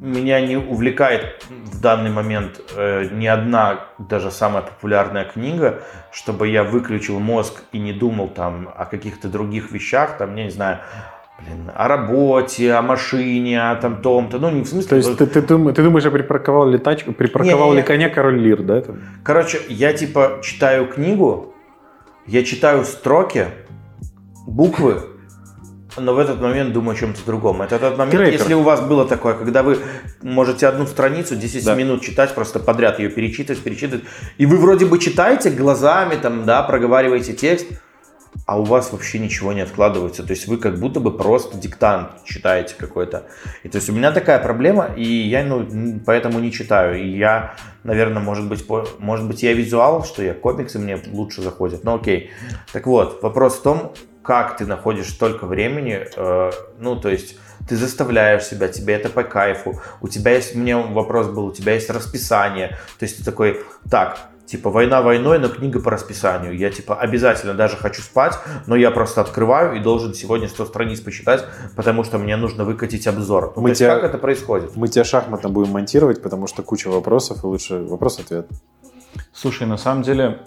меня не увлекает в данный момент э, ни одна, даже самая популярная книга, чтобы я выключил мозг и не думал там о каких-то других вещах, там, я не знаю, блин, о работе, о машине, о там том-то, ну не в смысле... То есть ты, ты, дум- ты думаешь, я припарковал ли тачку, припарковал Не-не-не. ли коня король Лир, да? Короче, я типа читаю книгу, я читаю строки, буквы, но в этот момент думаю о чем-то другом. Это тот момент, Трекер. если у вас было такое, когда вы можете одну страницу 10 Да. минут читать, просто подряд ее перечитывать, перечитывать, и вы вроде бы читаете глазами, там, да, проговариваете текст, а у вас вообще ничего не откладывается. То есть вы как будто бы просто диктант читаете какой-то. И то есть у меня такая проблема, и я ну, поэтому не читаю. И я, наверное, может быть, по- может быть, я визуал, что я комиксы мне лучше заходят. Ну окей. Так вот, вопрос в том, как ты находишь столько времени, э, ну то есть ты заставляешь себя, тебе это по кайфу, у тебя есть, мне вопрос был, у тебя есть расписание, то есть ты такой, так, типа война войной, но книга по расписанию. Я типа обязательно даже хочу спать, но я просто открываю и должен сегодня 100 страниц почитать, потому что мне нужно выкатить обзор. Ну, Мы то есть тебя- как это происходит? Мы тебя шахматно будем монтировать, потому что куча вопросов, и лучше вопрос-ответ. Слушай, на самом деле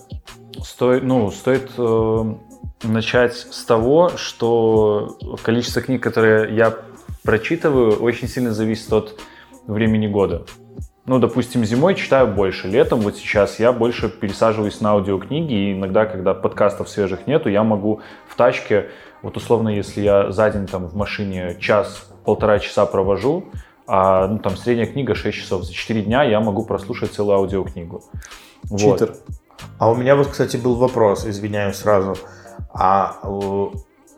стоит, ну, стоит э, начать с того, что количество книг, которые я прочитываю, очень сильно зависит от времени года. Ну, допустим, зимой читаю больше, летом вот сейчас я больше пересаживаюсь на аудиокниги, и иногда, когда подкастов свежих нету, я могу в тачке, вот условно, если я за день там в машине час-полтора часа провожу, а ну, там средняя книга 6 часов, за 4 дня я могу прослушать целую аудиокнигу. Вот. Читер. А у меня вот, кстати, был вопрос, извиняюсь сразу. А э,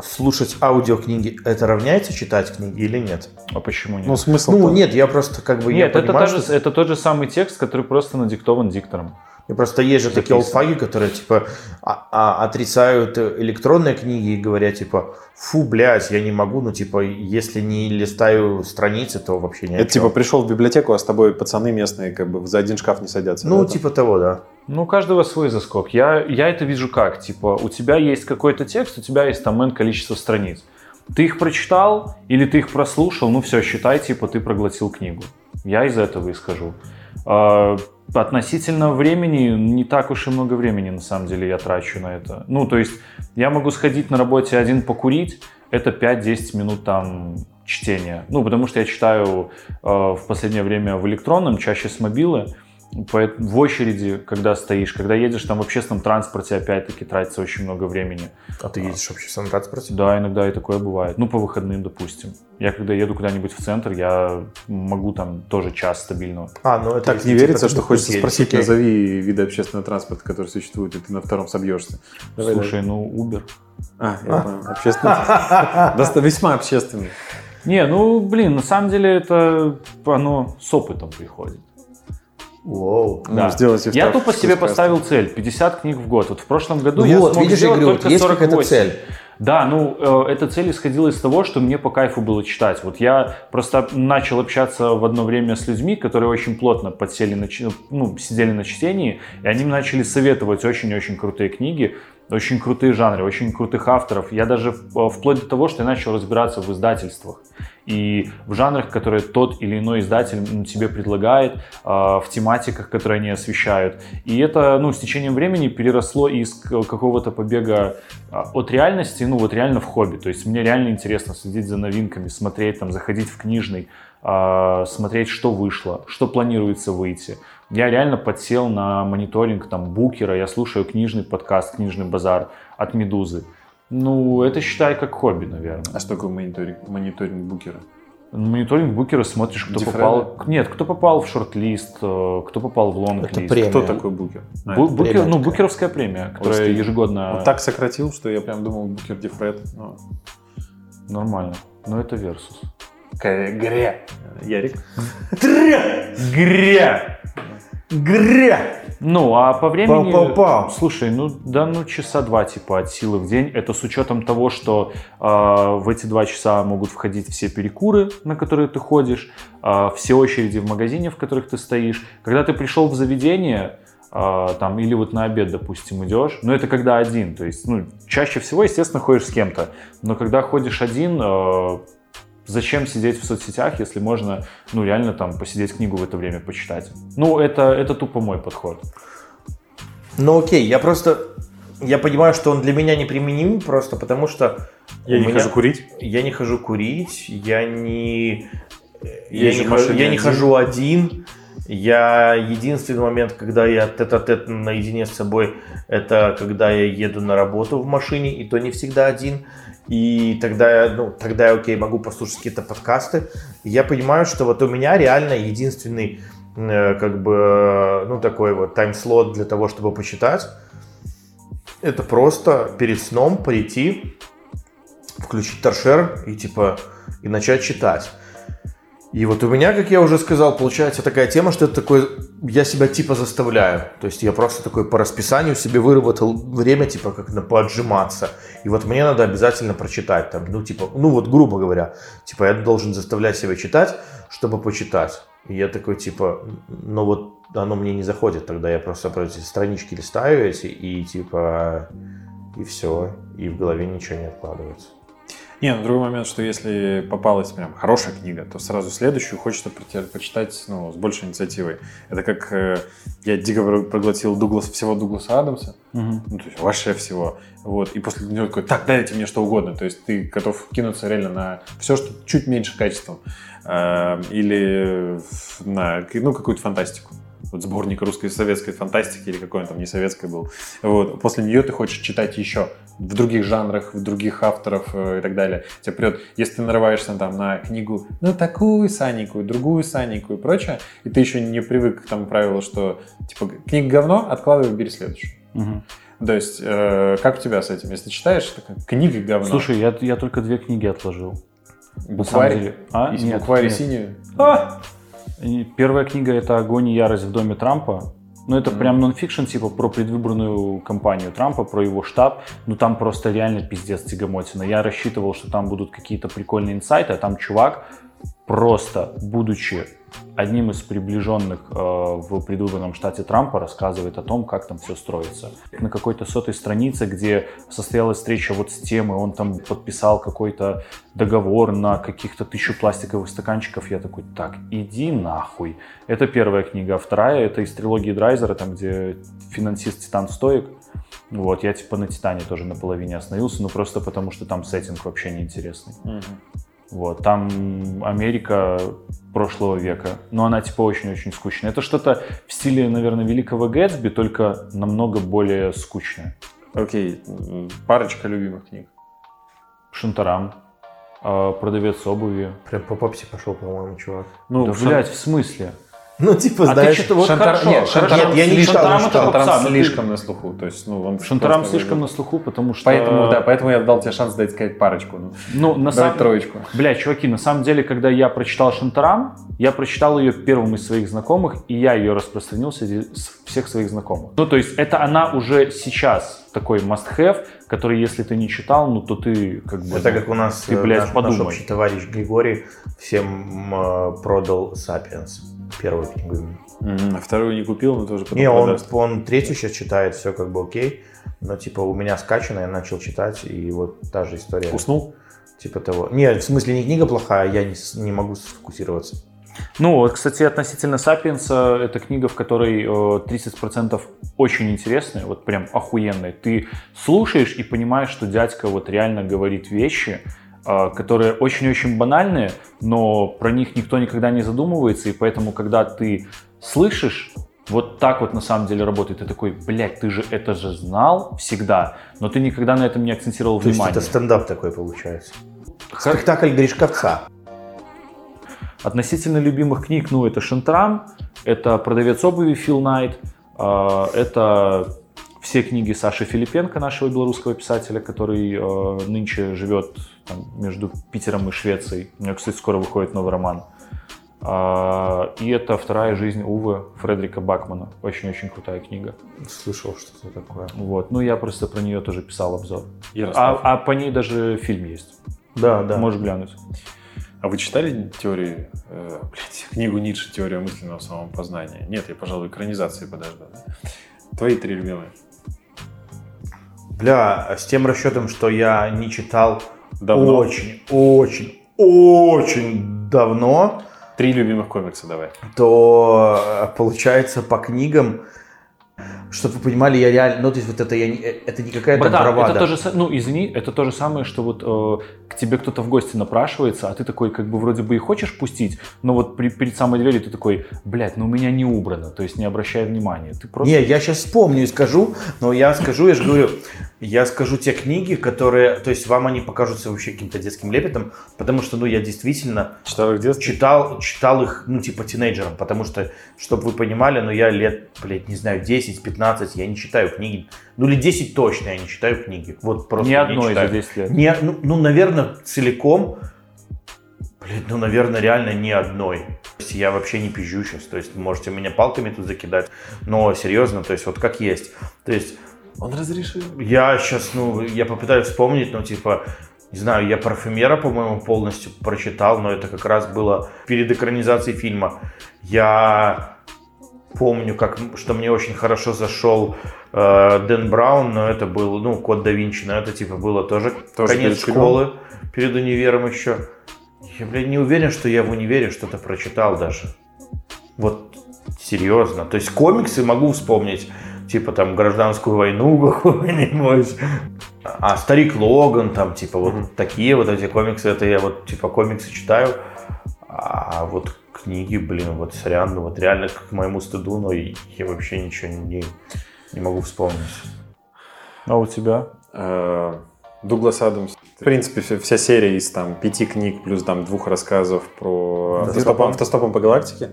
слушать аудиокниги это равняется читать книги или нет? А почему нет? Ну, смысл Ну, нет, я просто как бы нет, я это, понимаю, та же- что- это тот же самый текст, который просто надиктован диктором. И просто есть же такие олдфаги, которые типа а- а- отрицают электронные книги и говорят типа, фу, блядь, я не могу, ну типа, если не листаю страницы, то вообще не о Это чем». типа пришел в библиотеку, а с тобой пацаны местные как бы за один шкаф не садятся. Ну, да, там? типа того, да. Ну, у каждого свой заскок. Я, я это вижу как. Типа, у тебя есть какой-то текст, у тебя есть там N количество страниц. Ты их прочитал или ты их прослушал, ну все, считай, типа, ты проглотил книгу. Я из этого исхожу. Относительно времени, не так уж и много времени, на самом деле, я трачу на это. Ну, то есть, я могу сходить на работе один покурить, это 5-10 минут там чтения. Ну, потому что я читаю э, в последнее время в электронном, чаще с мобилы, В очереди, когда стоишь, когда едешь там в общественном транспорте, опять-таки тратится очень много времени. А ты едешь в общественном транспорте? Да, иногда и такое бывает. Ну, по выходным, допустим. Я когда еду куда-нибудь в центр, я могу там тоже час стабильно. А, ну это Так не типа верится, что хочется едешь, спросить, окей. назови виды общественного транспорта, которые существуют, и ты на втором собьешься. Давай, Слушай, ну, Uber. давай. А, я понял. Общественный. Весьма общественный. Не, ну, блин, на самом деле это оно с опытом приходит. Ну, Да. сделайте Я тупо себе поставил цель 50 книг в год. Вот в прошлом году Ну я вот, смог видишь, сделать Игорь, только есть какая-то 48. цель. Да, ну, э, эта цель исходила из того, что мне по кайфу было читать. Вот я просто начал общаться в одно время с людьми, которые очень плотно подсели на, ну, сидели на чтении, и они мне начали советовать очень-очень крутые книги, очень крутые жанры, очень крутых авторов. Я даже в- вплоть до того, что я начал разбираться в издательствах и в жанрах, которые тот или иной издатель тебе предлагает, э, в тематиках, которые они освещают. И это, ну, с течением времени переросло из какого-то побега а, от реальности, ну, вот реально в хобби. То есть мне реально интересно следить за новинками, смотреть, там, заходить в книжный, смотреть, что вышло, что планируется выйти. Я реально подсел на мониторинг там букера, я слушаю книжный подкаст, книжный базар от Медузы. Ну, это считай как хобби, наверное. А что такое мониторинг, мониторинг букера? Мониторинг букера смотришь, кто Дифферент? попал. Нет, кто попал в шорт-лист, э, кто попал в лонг-лист. Это премия. Кто такой букер? А, Бу- букер- ну, букеровская премия, которая Господи. ежегодно... Он так сократил, что я прям думал букер дифред. Ну, Нормально. Но это версус. Гря. Ярик? Гря! Гря! Ну, а по времени... Пау-пау-пау. Слушай, ну да, ну часа два типа от силы в день. Это с учетом того, что э, в эти два часа могут входить все перекуры, на которые ты ходишь, э, все очереди в магазине, в которых ты стоишь. Когда ты пришел в заведение, э, там, или вот на обед, допустим, идешь, но это когда один, то есть, ну, чаще всего, естественно, ходишь с кем-то, но когда ходишь один, э, зачем сидеть в соцсетях, если можно, ну, реально там посидеть книгу в это время почитать. Ну, это, это тупо мой подход. Ну окей, я просто... Я понимаю, что он для меня неприменим просто потому, что... Я не меня- хожу курить. Я не хожу курить, я не... Я Езжу не, хожу, я не хожу один. Я единственный момент, когда я тет-а-тет наедине с собой, это когда я еду на работу в машине, и то не всегда один. И тогда ну, тогда я, окей, могу послушать какие-то подкасты. Я понимаю, что вот у меня реально единственный, э, как бы, э, ну, такой вот тайм-слот для того, чтобы почитать, это просто перед сном прийти, включить торшер и, типа, и начать читать. И вот у меня, как я уже сказал, получается такая тема, что это такой, я себя типа заставляю. То есть я просто такой по расписанию себе выработал время, типа, как на поотжиматься. И вот мне надо обязательно прочитать там, ну, типа, ну, вот, грубо говоря, типа, я должен заставлять себя читать, чтобы почитать. И я такой, типа, ну, вот оно мне не заходит, тогда я просто про эти странички листаю эти, и, типа, и все, и в голове ничего не откладывается. Не, ну другой момент, что если попалась прям хорошая книга, то сразу следующую хочется прочитать ну, с большей инициативой. Это как э, я дико про- проглотил Дуглас, всего Дугласа Адамса, ну, то есть вообще всего. Вот, и после него такой, так, дайте мне что угодно. То есть ты готов кинуться реально на все, что чуть меньше качеством. Э, или на ну, какую-то фантастику. Вот сборник русской советской фантастики, или какой он там не советской был. Вот. После нее ты хочешь читать еще в других жанрах, в других авторов э, и так далее. Тебя прет, если ты нарываешься там на книгу, ну такую саненькую, другую саненькую и прочее, и ты еще не привык к тому правилу, что типа книга говно, откладывай, бери следующую. Мгм. То есть, э, как у тебя с этим? Если читаешь, такая, книга говно. Слушай, я, я только две книги отложил. букварь. А? Нет, букварь нет. синюю. А! Первая книга это «Огонь и ярость в доме Трампа». Ну, это Мгм. прям нонфикшн, типа, про предвыборную кампанию Трампа, про его штаб. Ну, там просто реально пиздец тягомотина. Я рассчитывал, что там будут какие-то прикольные инсайты, а там чувак, просто будучи одним из приближенных э, в предвыборном штате Трампа, рассказывает о том, как там все строится. На какой-то сотой странице, где состоялась встреча вот с темой, он там подписал какой-то договор на каких-то тысячу пластиковых стаканчиков. Я такой, так, иди нахуй. Это первая книга. А вторая, это из трилогии Драйзера, там, где финансист Титан Стоик. Вот, я типа на Титане тоже наполовине остановился, ну просто потому что там сеттинг вообще неинтересный. Мгм. Вот, там Америка прошлого века, но она типа очень-очень скучная. Это что-то в стиле, наверное, Великого Гэтсби, только намного более скучное. Окей, м, парочка любимых книг. Шантарам, э, продавец обуви. Прям по попсе пошел, по-моему, чувак. Ну, да, Шан- блядь, в смысле? Ну, типа, А ты знаешь... что-то вот Шантар- хорошо, нет. Шантарам я не слишком- читал, Шантарам читал. попса, Шантарам ну ты- слишком на слуху. То есть, ну, он Шантарам слишком на слуху, потому что... Поэтому, да, поэтому я дал тебе шанс дать сказать парочку. Ну, Ну, на самом троечку. Бля, чуваки, на самом деле, когда я прочитал Шантарам, я прочитал ее первым из своих знакомых, и я ее распространил среди всех своих знакомых. Ну, то есть, это она уже сейчас такой must-have, который, если ты не читал, ну, то ты как бы... Это ну, как у нас ты, э, блядь, наш, наш подумай. общий товарищ Григорий всем э, продал «Сапиенс», первую книгу. А вторую не купил, но тоже потом Не, он, продаст. он третью сейчас читает, все как бы окей. Но типа у меня скачано, я начал читать, и вот та же история. Уснул? Типа того. Не, в смысле не книга плохая, я не, не могу сфокусироваться. Ну, вот, кстати, относительно «Сапиенса» это книга, в которой э, 30% очень интересные, вот прям охуенные. Ты слушаешь и понимаешь, что дядька вот реально говорит вещи, э, которые очень-очень банальные, но про них никто никогда не задумывается, и поэтому, когда ты слышишь, вот так вот на самом деле работает. Ты такой, блядь, ты же это же знал всегда, но ты никогда на этом не акцентировал То есть внимание. это стендап такой получается. Спектакль Гришковца. Относительно любимых книг, ну, это Шантрам, это «Продавец обуви» Фил Найт, э, это все книги Саши Филипенко, нашего белорусского писателя, который э, нынче живет там, между Питером и Швецией. У него, кстати, скоро выходит новый роман. А, И это «Вторая жизнь Увы» Фредерика Бакмана. Очень-очень крутая книга. Слышал что-то такое. Вот. Ну, я просто про нее тоже писал обзор. А, Ярослав. а по ней даже фильм есть. Да, да. Можешь глянуть. А вы читали теорию, э, блядь, <laughs> книгу Ницше «Теория мысленного самопознания»? Нет, я, пожалуй, экранизации подожду. Твои три любимые. Бля, с тем расчетом, что я не читал Давно. очень, очень, очень давно, Три любимых комикса давай. то э, получается по книгам, чтобы вы понимали, я реально, ну то есть вот это я не- э, это не какая-то Братан, бравада. это то же, са- ну извини, это то же самое, что вот э, к тебе кто-то в гости напрашивается, а ты такой как бы вроде бы и хочешь пустить, но вот при- перед самой дверью ты такой, блядь, ну у меня не убрано, то есть не обращай внимания. Ты просто... Не, я сейчас вспомню и скажу, но я скажу, я же говорю, я скажу те книги, которые, то есть вам они покажутся вообще каким-то детским лепетом, потому что, ну, я действительно Читал их детстве? читал, читал их, ну, типа, тинейджером, потому что, чтобы вы понимали, ну, я лет, блядь, не знаю, 10-15, я не читаю книги, ну, или 10 точно я не читаю книги, вот просто Ни не одной за читаю. 10 лет. Не, ну, ну, наверное, целиком, блин, ну, наверное, реально ни одной. Я вообще не пизжу сейчас, то есть можете меня палками тут закидать, но серьезно, то есть вот как есть. То есть Он разрешил. я сейчас, ну, я попытаюсь вспомнить, ну, типа, не знаю, я парфюмера, по-моему, полностью прочитал, но это как раз было перед экранизацией фильма. Я помню, как, что мне очень хорошо зашел э, Дэн Браун, но это был, ну, Код да Винчи, но это, типа, было тоже, Тоже конец перед фильмом? школы, перед универом еще. Я, блядь, не уверен, что я в универе что-то прочитал даже. Вот серьезно. То есть комиксы могу вспомнить, типа там гражданскую войну <laughs> какую-нибудь. А Старик Логан, там, типа, вот Мгм. такие вот эти комиксы, это я вот, типа, комиксы читаю. А вот книги, блин, вот сорян, ну вот реально к моему стыду, но я вообще ничего не, не могу вспомнить. А у тебя? Э, Дуглас Адамс. В принципе, вся- серия из там пяти книг плюс там двух рассказов про автостопом, автостопом по галактике.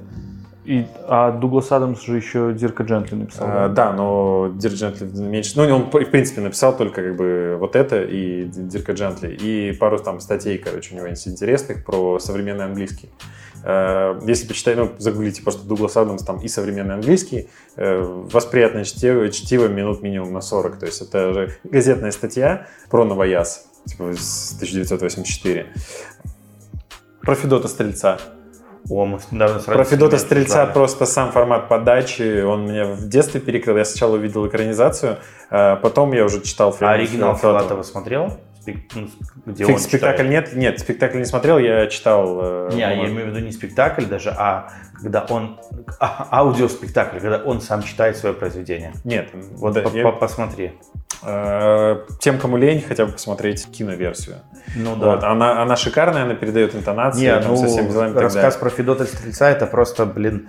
И, а Дуглас Адамс же еще Дирка Джентли написал. Э, да, но Дирк Джентли меньше. Ну, он, в принципе, написал только как бы вот это и Дирка Джентли. И пару там статей, короче, у него есть интересных про современный английский. Э, Если почитать, ну, загуглите просто Дуглас Адамс там и современный английский, э, восприятное чтиво, чтиво минут минимум на 40. То есть это же газетная статья про новояз, типа с 1984. Про Федота Стрельца. О, мы недавно с Про Федота Стрельца обсуждали. просто сам формат подачи, он меня в детстве перекрыл. Я сначала увидел экранизацию, а потом я уже читал А оригинал. Филатова смотрел? Ну, где Фиг, он спектакль читает. нет? Нет, спектакль не смотрел, я читал. э, Не, я имею в виду не спектакль даже, а когда он а, аудиоспектакль, когда он сам читает свое произведение. Нет, Вот да, я- по- посмотри. э, тем, кому лень, хотя бы посмотреть киноверсию. Ну Вот, она, она шикарная, она передает интонации, Не, ну, со всеми делами рассказ про Федота Стрельца это просто, блин,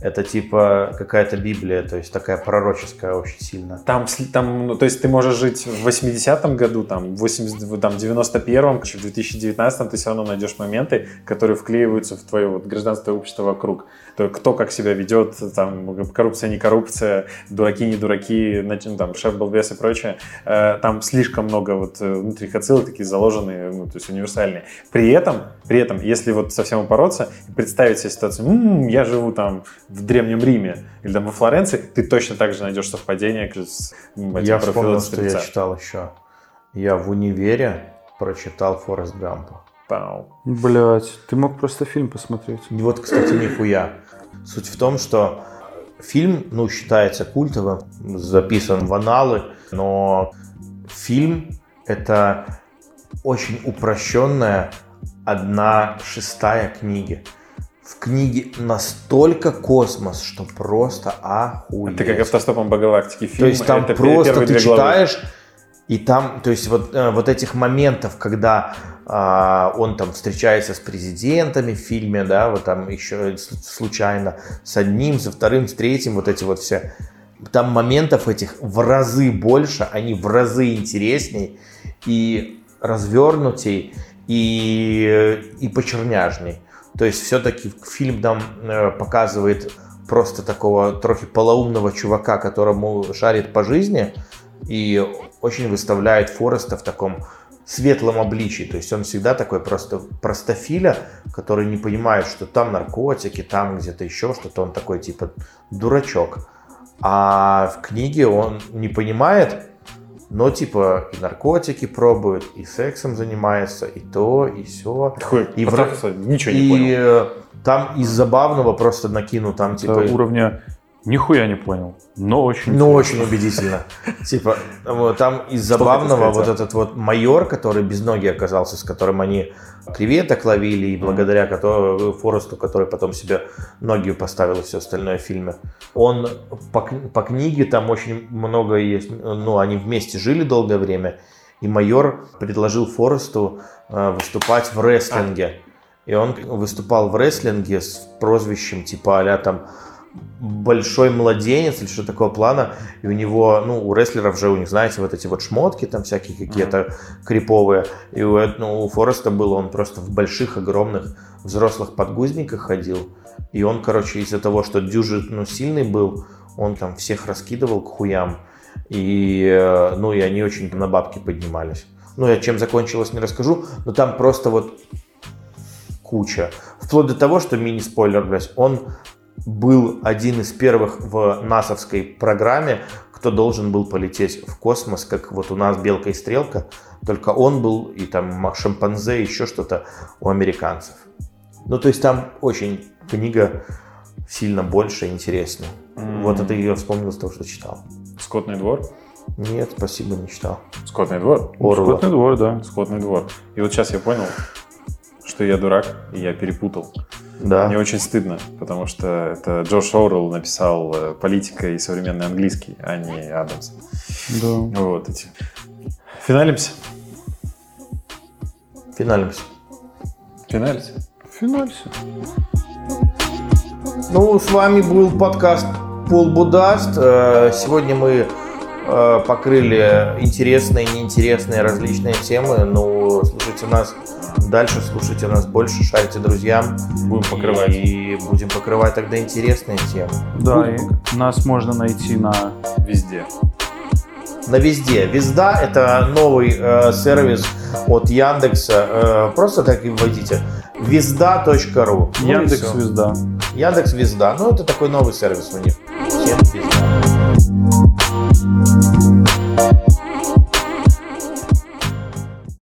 это типа какая-то Библия, то есть такая пророческая очень сильно. Там, там, ну, то есть ты можешь жить в 80-м году, там, в 80, в, там, 91-м, в 2019-м ты все равно найдешь моменты, которые вклеиваются в твое вот, гражданство и общество вокруг. То, кто как себя ведет, там, коррупция, не коррупция, дураки, не дураки, ну, там, шеф, балбес и прочее. Э, Там слишком много вот э, внутренних отсылок, такие заложенные, ну, то есть универсальные. При этом, при этом, если вот совсем упороться и представить себе ситуацию, «М, я живу там в Древнем Риме или там во Флоренции, ты точно так же найдешь совпадение с этим я вспомнил, что я читал еще. Я в универе прочитал Форест Гампа. Пау. Блять, ты мог просто фильм посмотреть. Вот, кстати, нихуя. Суть в том, что фильм, ну, считается культовым, записан в аналы, но фильм — это очень упрощенная одна шестая книги. В книге настолько космос, что просто охуеть. Это как автостопом по галактике фильм. То есть там это просто ты главы. И там, то есть вот, э, вот этих моментов, когда а, он там встречается с президентами в фильме, да, вот там еще случайно с одним, со вторым, с третьим, вот эти вот все. Там моментов этих в разы больше, они в разы интересней и развернутей, и, и почерняжней. То есть все-таки фильм нам э, показывает просто такого трохи полоумного чувака, которому шарит по жизни, и очень выставляет Фореста в таком светлом обличии. То есть он всегда такой просто простофиля, который не понимает, что там наркотики, там где-то еще что-то. Он такой типа дурачок. А в книге он не понимает, но типа и наркотики пробует, и сексом занимается, и то, и все. Такой, И в ничего не И понял. э, там из забавного просто накину, там типа... Это уровня нихуя не понял, но очень Ну, интересно. очень убедительно. <laughs> Типа, вот там из забавного вот этот вот майор, который без ноги оказался, с которым они креветок ловили, и благодаря которому, Форесту, который потом себе ноги поставил и все остальное в фильме. Он по, по книге там очень много есть, ну, они вместе жили долгое время, и майор предложил Форесту э, выступать в рестлинге. И он выступал в рестлинге с прозвищем типа а там большой младенец или что такого плана, и у него, ну, у рестлеров же, у них, знаете, вот эти вот шмотки там всякие какие-то криповые, и у, ну, у Фореста было, он просто в больших, огромных взрослых подгузниках ходил, и он, короче, из-за того, что дюжи, ну, сильный был, он там всех раскидывал к хуям, и, э, ну, и они очень на бабки поднимались. Ну, я чем закончилось, не расскажу, но там просто вот куча. Вплоть до того, что мини-спойлер, блядь, он был один из первых в насовской программе, кто должен был полететь в космос, как вот у нас Белка и Стрелка, только он был, и там шимпанзе, еще что-то у американцев. Ну, то есть там очень книга сильно больше интереснее. М. Вот это я вспомнил из того, что читал. Скотный двор. Нет, спасибо, не читал. Скотный двор. Орла. Скотный двор, да. Скотный двор. И вот сейчас я понял, что я дурак, и я перепутал. Да. Мне очень стыдно, потому что это Джордж Оруэлл написал э, «Политика и современный английский», а не Адамс. Да. Вот эти. Финалимся? Финалимся. Финалимся. Финалься. Ну, с вами был подкаст Пол Будаст. Э, Сегодня мы покрыли интересные, неинтересные, различные темы. Ну, слушайте нас дальше, слушайте нас больше, шарите друзьям. Будем покрывать. И будем покрывать тогда интересные темы. Да, и нас можно найти на Везде. На везде. Везда это новый э, сервис от Яндекса. Э, просто так и вводите. Везда.ру. Ну Яндекс всё. Звезда. Яндекс Везда. Ну, это такой новый сервис у них. Всем везда. Thank you.